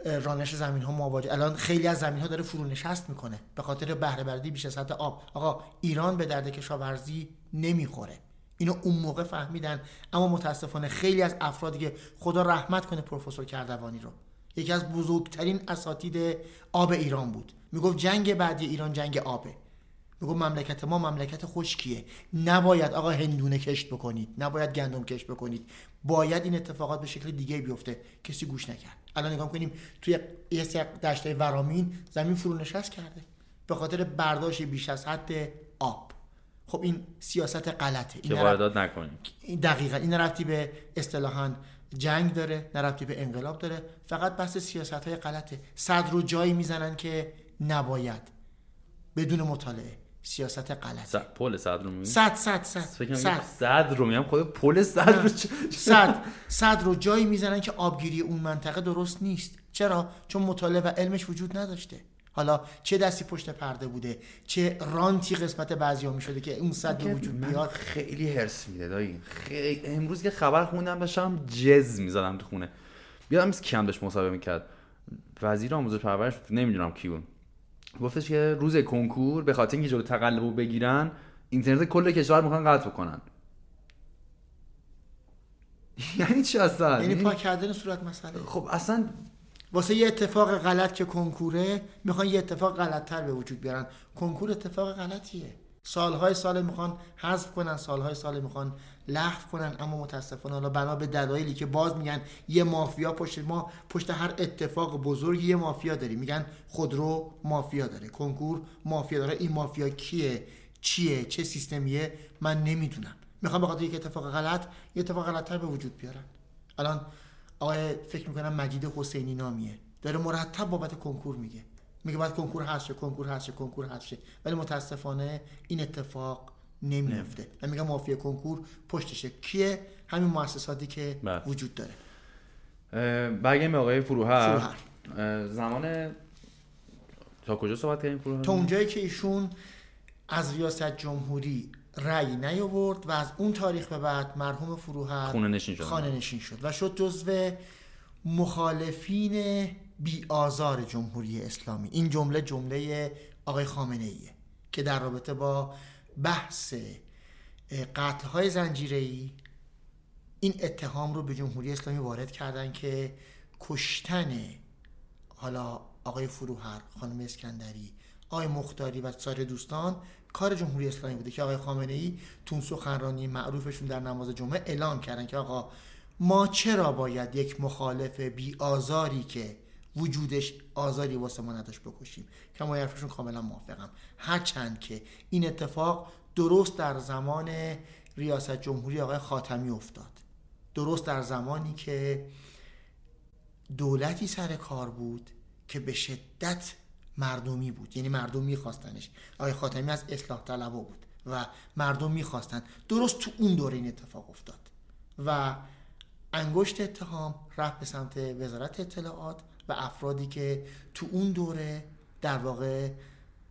رانش زمین ها مواجه. الان خیلی از زمین ها داره فرونشست می‌کنه. به خاطر بهره بردی بیش از حد آب. آقا ایران به درد کشاورزی نمی‌خوره. اینو اون موقع فهمیدن. اما متاسفانه خیلی از افرادی که خدا رحمت کنه پروفسور کردوانی رو یکی از بزرگترین اساتید آب ایران بود. می‌گفت جنگ بعدی ایران جنگ آبه. می‌گفت مملکت ما مملکت خشکیه. نباید آقا هندونه کشت بکنید. نباید گندم کشت بکنید. باید این اتفاقات به شکل دیگه بیفته. کسی گوش نکرد. الان نگاه کنیم توی یه دشته ورامین زمین فرو نشست کرده. به خاطر برداشت بیش از حد آب. خب این سیاست غلطه. که واردات نکنیم. دقیقا. این ربطی به اصطلاحا جنگ داره نه ربطی به انقلاب داره. فقط بحث سیاست های غلطه. صد رو جایی می‌زنن که نباید. بدون مطالعه. سیاست غلطه. پل صد رو میگم صد صد صد. صد. صد رو میگم خود پل صد رو صد. صد رو جایی می‌زنن که آبگیری اون منطقه درست نیست. چرا؟ چون مطالعه و علمش وجود نداشته. حالا چه دستی پشت پرده بوده؟ چه رانتی قسمت بعضی ها می شده که اون صد به وجود بیاد؟ خیلی هرس میده دایی. خیلی امروز که خبر خوندم داشتم جز می‌زدم تو خونه. بیادم از کم داشت مصاحبه می‌کرد. وزیر آموزش پرورش نمی‌دونم کی بود گفتش که روز کنکور به خاطر اینکه جلو تقلبو بگیرن اینترنت کل کشور می‌خوان قطع بکنن. یعنی چی اصلا؟ یعنی پاک کردن صورت مسئله. خب اصلا واسه یه اتفاق غلط که کنکوره می‌خوان یه اتفاق غلطتر به وجود بیارن. کنکور اتفاق غلطیه. سالهای سال می‌خوان حذف کنن سالهای سال می‌خوان لغو کنن. اما متاسفانه حالا بنا به دلایلی که باز میگن یه مافیا پشت ما پشت هر اتفاق بزرگی یه مافیا داریم. میگن خودرو مافیا داره. کنکور مافیا داره. این مافیا کیه؟ چیه؟ چه سیستمیه؟ من نمی‌دونم. می‌خوام بخاطر یک اتفاق غلط یه اتفاق غلطتر به وجود بیارن. الان آقای فکر می‌کنم مجید حسینی نامیه. داره مرتب بابت کنکور میگه. میگه باید کنکور هست شه کنکور هست شه کنکور هست شه. ولی متاسفانه این اتفاق نمیفته و میگه مافیا کنکور پشتشه کیه؟ همین مؤسساتی که بله. وجود داره. برگردیم به آقای فروهر, فروهر. زمان تا کجا صحبت کردیم فروهر؟ تا اونجایی که ایشون از ریاست جمهوری رأی نیاورد و از اون تاریخ به بعد مرحوم فروهر خونه نشین شد. خانه نشین شد. و شد جزو مخالفین بی آزار جمهوری اسلامی. این جمله جمله آقای خامنه ایه که در رابطه با بحث قتل های زنجیره ای این اتهام رو به جمهوری اسلامی وارد کردن که کشتن حالا آقای فروهر خانم اسکندری آقای مختاری و سایر دوستان کار جمهوری اسلامی بوده که آقای خامنه ای تون سخنرانی معروفشون در نماز جمعه اعلام کردن که آقا ما چرا باید یک مخالف بی آزاری که وجودش آزاری واسه ما نداشت بکشیم. که ما حرفشون کاملا موافقم. هرچند که این اتفاق درست در زمان ریاست جمهوری آقای خاتمی افتاد. درست در زمانی که دولتی سر کار بود که به شدت مردمی بود. یعنی مردم میخواستنش. آقای خاتمی از اصلاح طلبا بود و مردم می‌خواستن. درست تو اون دوره این اتفاق افتاد. و انگشت اتهام رفت به سمت وزارت اطلاعات و افرادی که تو اون دوره در واقع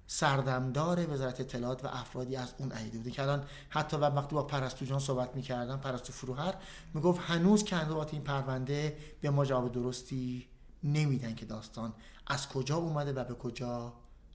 سردمدار وزارت اطلاعات و افرادی از اون عیده بوده که الان حتی وقتی با پرستو جان صحبت می‌کردم پرستو فروهر می‌گفت هنوز که این پرونده به ما جواب درستی نمیدن که داستان از کجا اومده و به کجا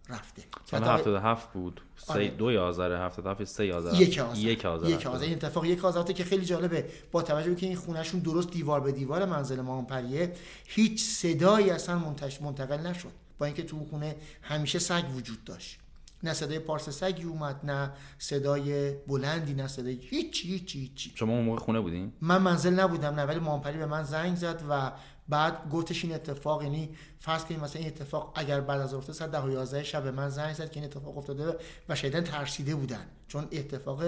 رفته. سال 77 بود. سه آره. دو یازده 77 سه یازده یک آذر. یک آذر یک آذر. این اتفاق یک آذر که خیلی جالبه. با توجه به که این خونهشون درست دیوار به دیوار منزل ما پریه هیچ صدایی اصلا منتقل نشد. با اینکه تو خونه همیشه سگ وجود داشت. نه صدای پارس سگی اومد نه صدای بلندی نه صدای هیچ هیچ هیچ شما اون موقع خونه بودین؟ من منزل نبودم نه ولی مامپری به من زنگ زد و بعد گفتش این اتفاق یعنی فرض کنیم مثلا این اتفاق اگر بعد از افتاد ساعت 10 و 11 شب به من زنگ زد که این اتفاق افتاده و شیدن ترسیده بودن. چون اتفاق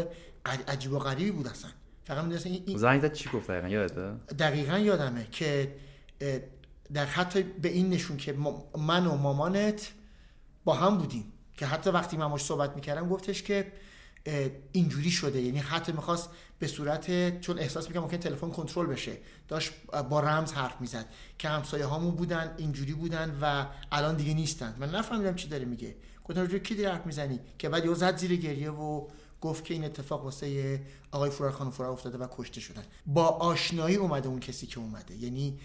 عجیب و غریبی بود اصلا. فقط می‌دونستن این زنگ زد چی گفت دقیقاً؟ یادته؟ دقیقاً یادمه که در حتی به این نشون که من و مامانت با هم بودیم. که حتی وقتی من صحبت می‌کردم گفتش که اینجوری شده. یعنی حتی می‌خواست به صورت چون احساس می‌کنم ممکن تلفن کنترل بشه داشت با رمز حرف می‌زد که همسایه هامون بودن اینجوری بودن و الان دیگه نیستن. من نفهمیدم چی داره میگه. گفتم راجع کی داری حرف می‌زنی؟ که بعد یه زد زیر گریه و گفت که این اتفاق واسه آقای فرار خانم فرار افتاده و کشته شدن. با آشنایی اومده اون کسی که اومده. یعنی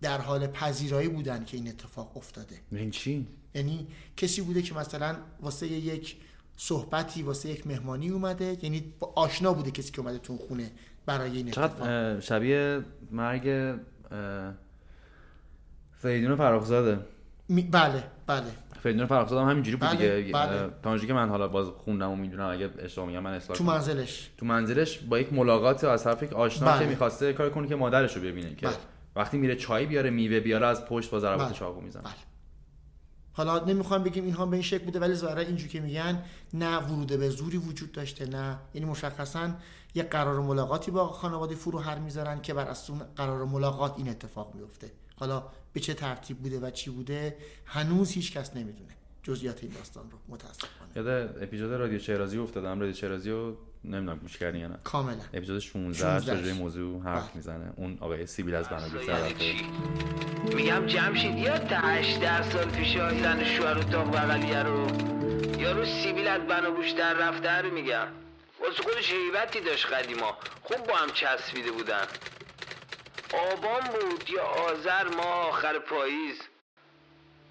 در حال پذیرایی بودن که این اتفاق افتاده. این چی؟ یعنی کسی بوده که مثلا واسه یک صحبتی واسه یک مهمانی اومده یعنی با آشنا بوده کسی که اومده تو خونه برای این اتفاق شبیه مرگ فریدون فرخزاده بله بله فریدون فرخزاده هم همینجوری بود بله، دیگه بله. که من حالا باز خوندم و می‌دونم اگه اشتباه میگم من اصلاح تو منزلش تو منزلش با یک ملاقات از طرف یک آشنا بله. که می‌خواسته کار کنه که مادرش رو ببینه که بله. وقتی میره چای بیاره میوه بیاره از پشت با ضربات بله. چاقو می‌زنه بله. حالا نمی‌خوام بگیم اینها به این شکل بوده ولی ظاهرا اینجوری که میگن نه ورود به زوری وجود داشته نه. یعنی مشخصا یه قرار ملاقاتی با خانواده فرو هر می‌ذارن که بر اساس قرار ملاقات این اتفاق میفته حالا به چه ترتیب بوده و چی بوده هنوز هیچ کس نمی‌دونه. جزئیات این داستان رو متاسفانه. یاد اپیزود رادیو شیرازی افتادم رادیو شیرازی رو نمی‌دونم گوش کردی یا نه. کاملا. اپیزود 16 راجع موضوع حرف بله. می‌زنه. اون آقای سیبیل از بناگیر میگم جمشید یا تا 18 سال پیش زن شوهر و تاق بغلیه رو. یارو سیبیل از بناگوش در رفته رو میگم. واسه خودش هیبتی داشت قدیما. خوب با هم چسبیده بودن. آبان بود یا آذر ما آخر پاییز.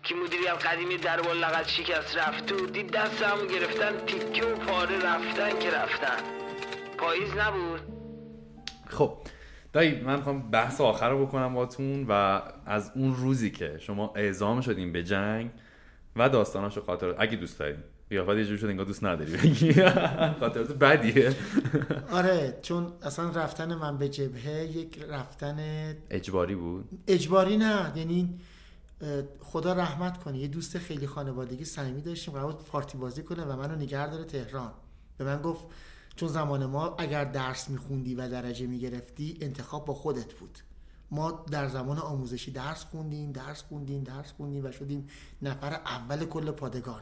که مدیریت قدیمی در لغت شکست رفت و دید دست همو گرفتن تیکه و پاره رفتن که رفتن. پاییز نبود؟ خب دایی من می‌خوام بحث آخر رو بکنم باتون و از اون روزی که شما اعزام شدیم به جنگ و داستاناشو خاطر اگه دوست داریم قیافت یه جور شد انگار دوست نداری بگی. خاطرات بدیه. آره چون اصلا رفتن من به جبهه یک رفتن اجباری بود؟ اجباری نه یعنی خدا رحمت کنه. یه دوست خیلی خانوادگی صمیمی داشتیم قرار پارتی بازی کنه و منو نگه داره تهران. به من گفت چون زمان ما اگر درس میخوندی و درجه می‌گرفتی انتخاب با خودت بود. ما در زمان آموزشی درس خوندیم درس خوندیم درس خوندیم و شدیم نفر اول کل پادگان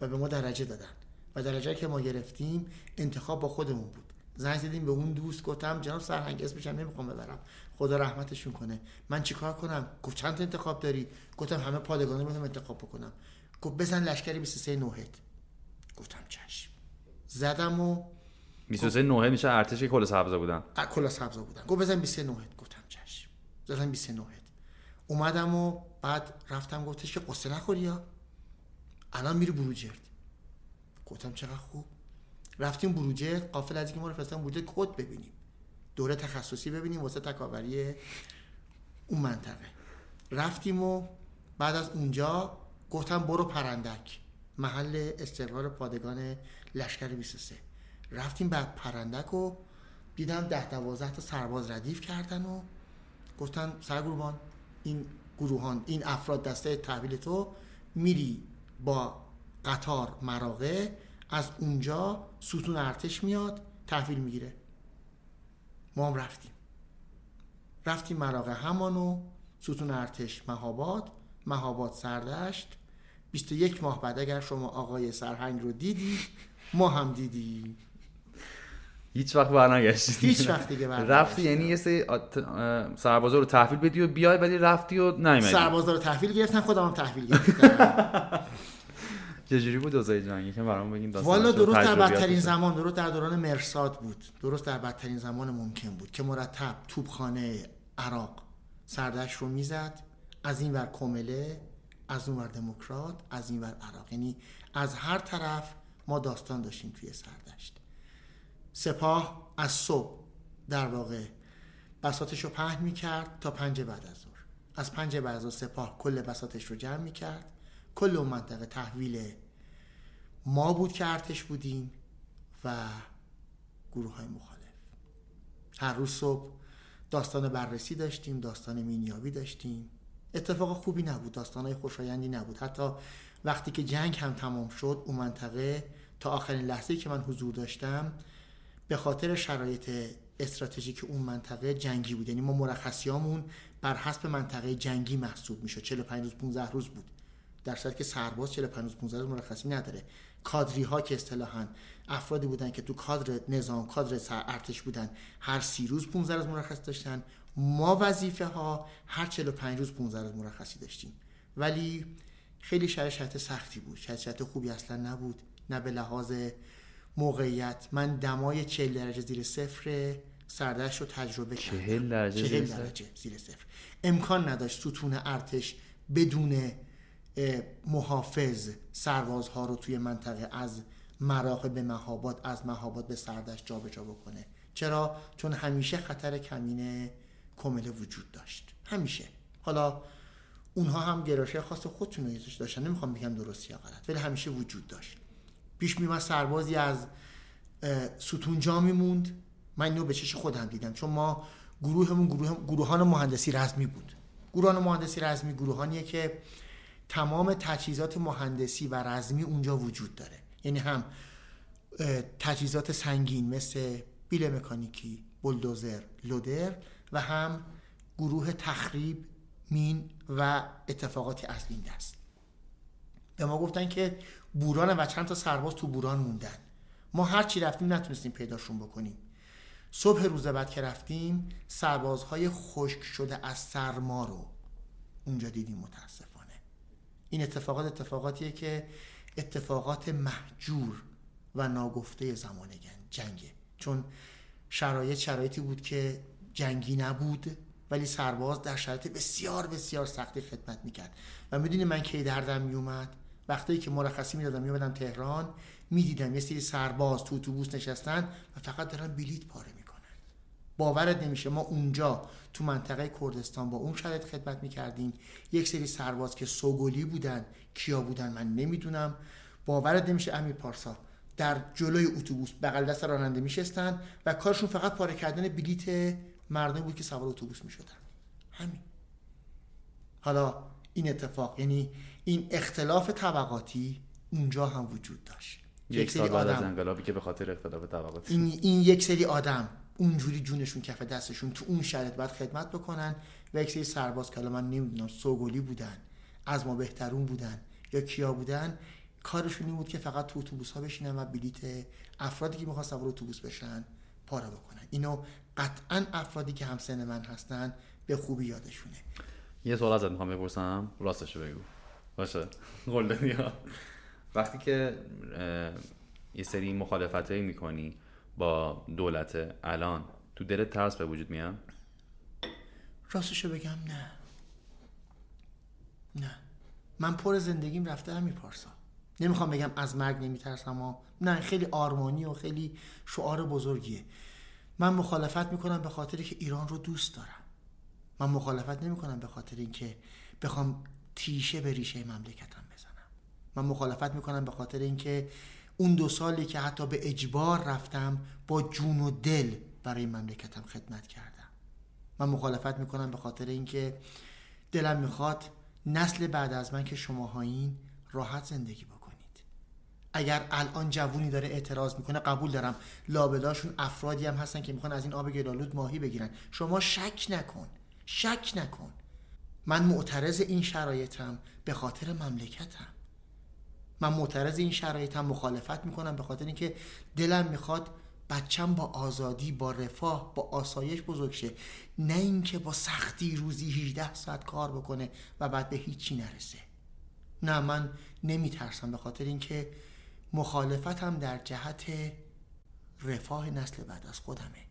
و به ما درجه دادن. و درجه که ما گرفتیم انتخاب با خودمون بود. زنگ زدیم به اون دوست گفتم جناب سرهنگ اسمشم نمی‌خوام ببرم. خدا رحمتشون کنه. من چیکار کنم؟ گفت چند تا انتخاب داری؟ گفتم همه پادگانی رو انتخاب بکنم. گفت بزن لشکری 23 نوهد گفتم چشم. زدم و 23 نوهد میشه ارتش کل سبزا بودن. کل سبزا بودن. گفت بزن 23 نوهد گفتم چشم. زدم 23 نوهد اومدم و بعد رفتم گفتش که قصه نخوری یا الان میری بروجرد. گفتم چقدر خوب. رفتیم بروجرد. قافل از اینکه ما رو فرستادن بروجرد کد ببینیم. دوره تخصصی ببینیم واسه تکاوری اون منطقه. رفتیم و بعد از اونجا گفتم برو پرندک محل استقرار پادگان لشکر 23 رفتیم بعد پرندک و دیدم ده دوازده تا سرباز ردیف کردن و گفتن سرگروبان این گروهان این افراد دسته تحویل تو میری با قطار مراغه از اونجا ستون ارتش میاد تحویل می‌گیره. ما هم رفتیم. رفتیم مراغه همانو ستون ارتش مهاباد مهاباد سردشت. 21 ماه بعد اگر شما آقای سرهنگ رو دیدید ما هم دیدیم. هیچ وقت برنگشتی هیچ وقت دیگه رفتی یعنی یه سری سربازا رو تحویل بدی و بیای ولی رفتی و نیومدی. سربازا رو تحویل گرفتن خودم هم تحویل گرفتم. چجوری بود دوزای جنگی که برام بگین داستان والا درست در بدترین زمان درست در دوران مرساد بود. درست در بدترین زمان ممکن بود که مرتب توپخانه عراق سردش رو می‌زد. از این ور کمله از اون ور دموکرات از این ور عراق. یعنی از هر طرف ما داستان داشتیم توی سردشت. سپاه از صبح در واقع بساتش رو پهن می‌کرد تا پنج بعد از ظهر. از پنج بعد از سپاه کل بساتش رو جمع می‌کرد. کل اون منطقه تحویل ما بود که ارتش بودیم و گروه های مخالف. هر روز صبح داستان بررسی داشتیم داستان مینیابی داشتیم. اتفاق خوبی نبود داستان های خوشایندی نبود. حتی وقتی که جنگ هم تمام شد اون منطقه تا آخرین لحظه که من حضور داشتم به خاطر شرایط استراتژیک اون منطقه جنگی بود. یعنی ما مرخصیامون بر حسب منطقه جنگی محسوب می‌شد. 45 روز 15 روز بود. در صورتی که سرباز 45 15 روز مرخصی نداره. کادری ها که اصطلاحا افرادی بودن که تو کادر نظام کادر ارتش بودن هر سی روز 15 روز مرخصی داشتن. ما وظیفه ها هر 45 روز 15 روز مرخصی داشتیم. ولی خیلی شرایط سختی بود. شرایط خوبی اصلا نبود. نه به لحاظ موقعیت. من دمای 40 درجه زیر صفر سردش رو تجربه کردم. 40 درجه, 40 درجه زیر صفر. امکان نداشت ستون ارتش بدون محافظ سربازها رو توی منطقه از مراقب مهاباد از مهاباد به سردش جابجا بکنه. چرا؟ چون همیشه خطر کمین کمله وجود داشت. همیشه. حالا اونها هم گراشه خاص خودتون رو داشتن. نمی‌خوام بگم درست یا غلط ولی همیشه وجود داشت. پیش میومد سربازی از ستون جا میموند. من اینو به چش خودم دیدم. چون ما گروهمون گروه گروهان مهندسی رزمی بود. گروهان مهندسی رزمی گروهانیه که تمام تجهیزات مهندسی و رزمی اونجا وجود داره. یعنی هم تجهیزات سنگین مثل بیل مکانیکی بلدوزر لودر و هم گروه تخریب مین و اتفاقاتی از این دست. به ما گفتن که بوران و چند تا سرباز تو بوران موندن. ما هر چی رفتیم نتونستیم پیداشون بکنیم. صبح روز بعد که رفتیم سربازهای خشک شده از سرما رو اونجا دیدیم متاسفانه. این اتفاقات اتفاقاتیه که اتفاقات محجور و ناگفته زمان جنگه. چون شرایط شرایطی بود که جنگی نبود ولی سرباز در شرایط بسیار بسیار سختی خدمت می‌کرد. و می‌دونی من کی دردم میومد وقتی که مرخصی می‌دادم میومدم تهران می‌دیدم یه سری سرباز تو اتوبوس نشستن و فقط دارن بلیت پاره باورت نمیشه ما اونجا تو منطقه کردستان با اون شرایط خدمت می‌کردیم. یک سری سرباز که سوگلی بودن کیا بودن من نمی‌دونم. باورت نمیشه امیر پارسا در جلوی اتوبوس بغل دست راننده میشستن و کارشون فقط پاره کردن بلیت مردم بود که سوار اتوبوس می‌شدن. همین. حالا این اتفاق یعنی این اختلاف طبقاتی اونجا هم وجود داشت. یک سال بعد از انقلابی که به خاطر اختلاف طبقاتی. این, این یک سری آدم اونجوری جونشون کف دستشون تو اون شرایط باید خدمت بکنن و یک سری سرباز که من نمی‌دونم سوگلی بودن از ما بهترون بودن یا کیا بودن کارشون این بود که فقط تو اتوبوس ها بشینن و بلیت افرادی که می‌خوان سوار اتوبوس بشن پاره بکنن. اینو قطعا افرادی که همسن من هستن به خوبی یادشونه. یه سوال ازت می‌خوام بپرسم. راستش بگو. باشه. قول وقتی که یه سری مخالفت می‌کنی با دولت الان تو دلت ترس به وجود میاد؟ راستشو بگم نه. نه. من پر زندگیم رفته همین پارسا نمی‌خوام بگم از مرگ نمیترسم و نه خیلی آرمانی و خیلی شعار بزرگیه. من مخالفت می‌کنم به خاطر که ایران رو دوست دارم. من مخالفت نمی‌کنم به خاطر اینکه بخوام تیشه به ریشه مملکتم بزنم. من مخالفت می‌کنم به خاطر اینکه اون دو سالی که حتی به اجبار رفتم با جون و دل برای مملکتم خدمت کردم. من مخالفت می‌کنم به خاطر اینکه دلم می‌خواد نسل بعد از من که شماهایین راحت زندگی بکنید. اگر الان جوونی داره اعتراض می‌کنه قبول دارم. لابلاشون افرادی هم هستن که می‌خوان از این آب گلالود ماهی بگیرن. شما شک نکن. شک نکن. من معترض این شرایطم به خاطر مملکتم. من معترض این شرایطم مخالفت می‌کنم به خاطر اینکه دلم می‌خواد بچم با آزادی با رفاه با آسایش بزرگ شه. نه اینکه با سختی روزی 18 ساعت کار بکنه و بعد به هیچی نرسه. نه من نمیترسم به خاطر اینکه مخالفتم در جهت رفاه نسل بعد از خودمه.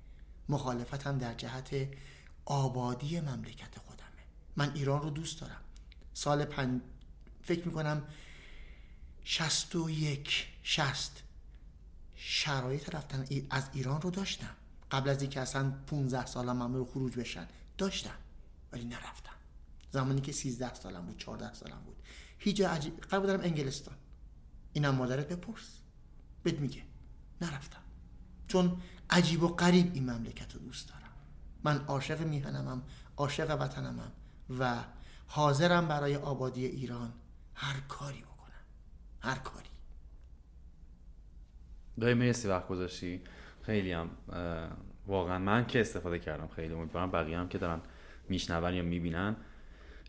مخالفتم در جهت آبادی مملکت خودمه. من ایران رو دوست دارم. سال پن... فکر می‌کنم شست و یک شست شرایط رفتن از ایران رو داشتم. قبل از اینکه اصلا 15 سالم رو خروج بشن. داشتم ولی نرفتم. زمانی که 13 سالم بود 14 سالم بود. هیچ عجیب قبل دارم انگلستان. اینم مادرت بپرس. بهت میگه. نرفتم. چون عجیب و غریب این مملکت رو دوست دارم. من عاشق میهنمم عاشق وطنمم و حاضرم برای آبادی ایران هر کاری بکنم. هر کاری. دایی مرسی وقت گذاشتی. خیلی هم واقعا من که استفاده کردم خیلی امیدوارم بقیه هم که دارن میشنون یا می‌بینن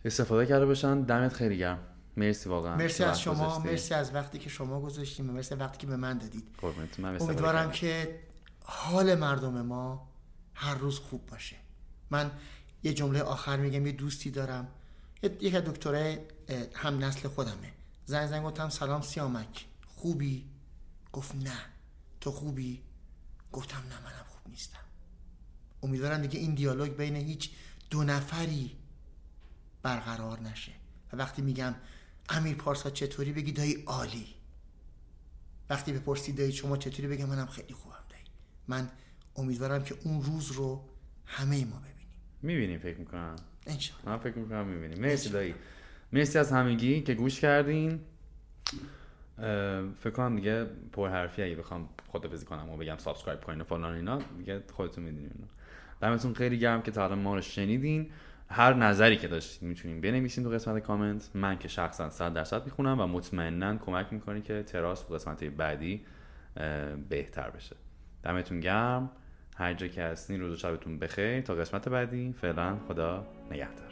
استفاده کرده باشن. دمت خیلی گرم. مرسی واقعا. مرسی از شما. مرسی از وقتی که شما گذاشتیم مرسی وقتی که به من دادید. امیدوارم که حال مردم ما هر روز خوب باشه. من یه جمله آخر میگم یه دوستی دارم. یک دکتره هم نسل خودمه. زنگ زنگ گفتم سلام سیامک. خوبی؟ گفت نه. تو خوبی؟ گفتم نه منم خوب نیستم. امیدوارم دیگه این دیالوگ بین هیچ دو نفری برقرار نشه. و وقتی میگم امیر پارسا چطوری؟ بگی دایی عالی. وقتی بپرسید دایی شما چطوری؟ بگم منم خیلی خوبم دایی. من امیدوارم که اون روز رو همه ما ببینیم. می‌بینیم فکر می‌کنم. انشالله من فکر می‌کنم می‌بینیم مرسی دایی. مرسی از همگی که گوش کردین. فکر کنم دیگه پر حرفی اگه بخوام خدافظی کنم و بگم subscribe کنین و فلان اینا دیگه خودتون می‌دونین دمتون خیلی گرم که تا الان ما رو شنیدین. هر نظری که داشتین می‌تونین بنویسین تو قسمت کامنت. من که شخصا 100 درصد می‌خونم و مطمئنا کمک می‌کنه که تراس تو قسمت بعدی بهتر بشه. دمتون گرم. هر جا که هستین روز و شبتون بخیر. تا قسمت بعدی فعلا خدا نگهدار.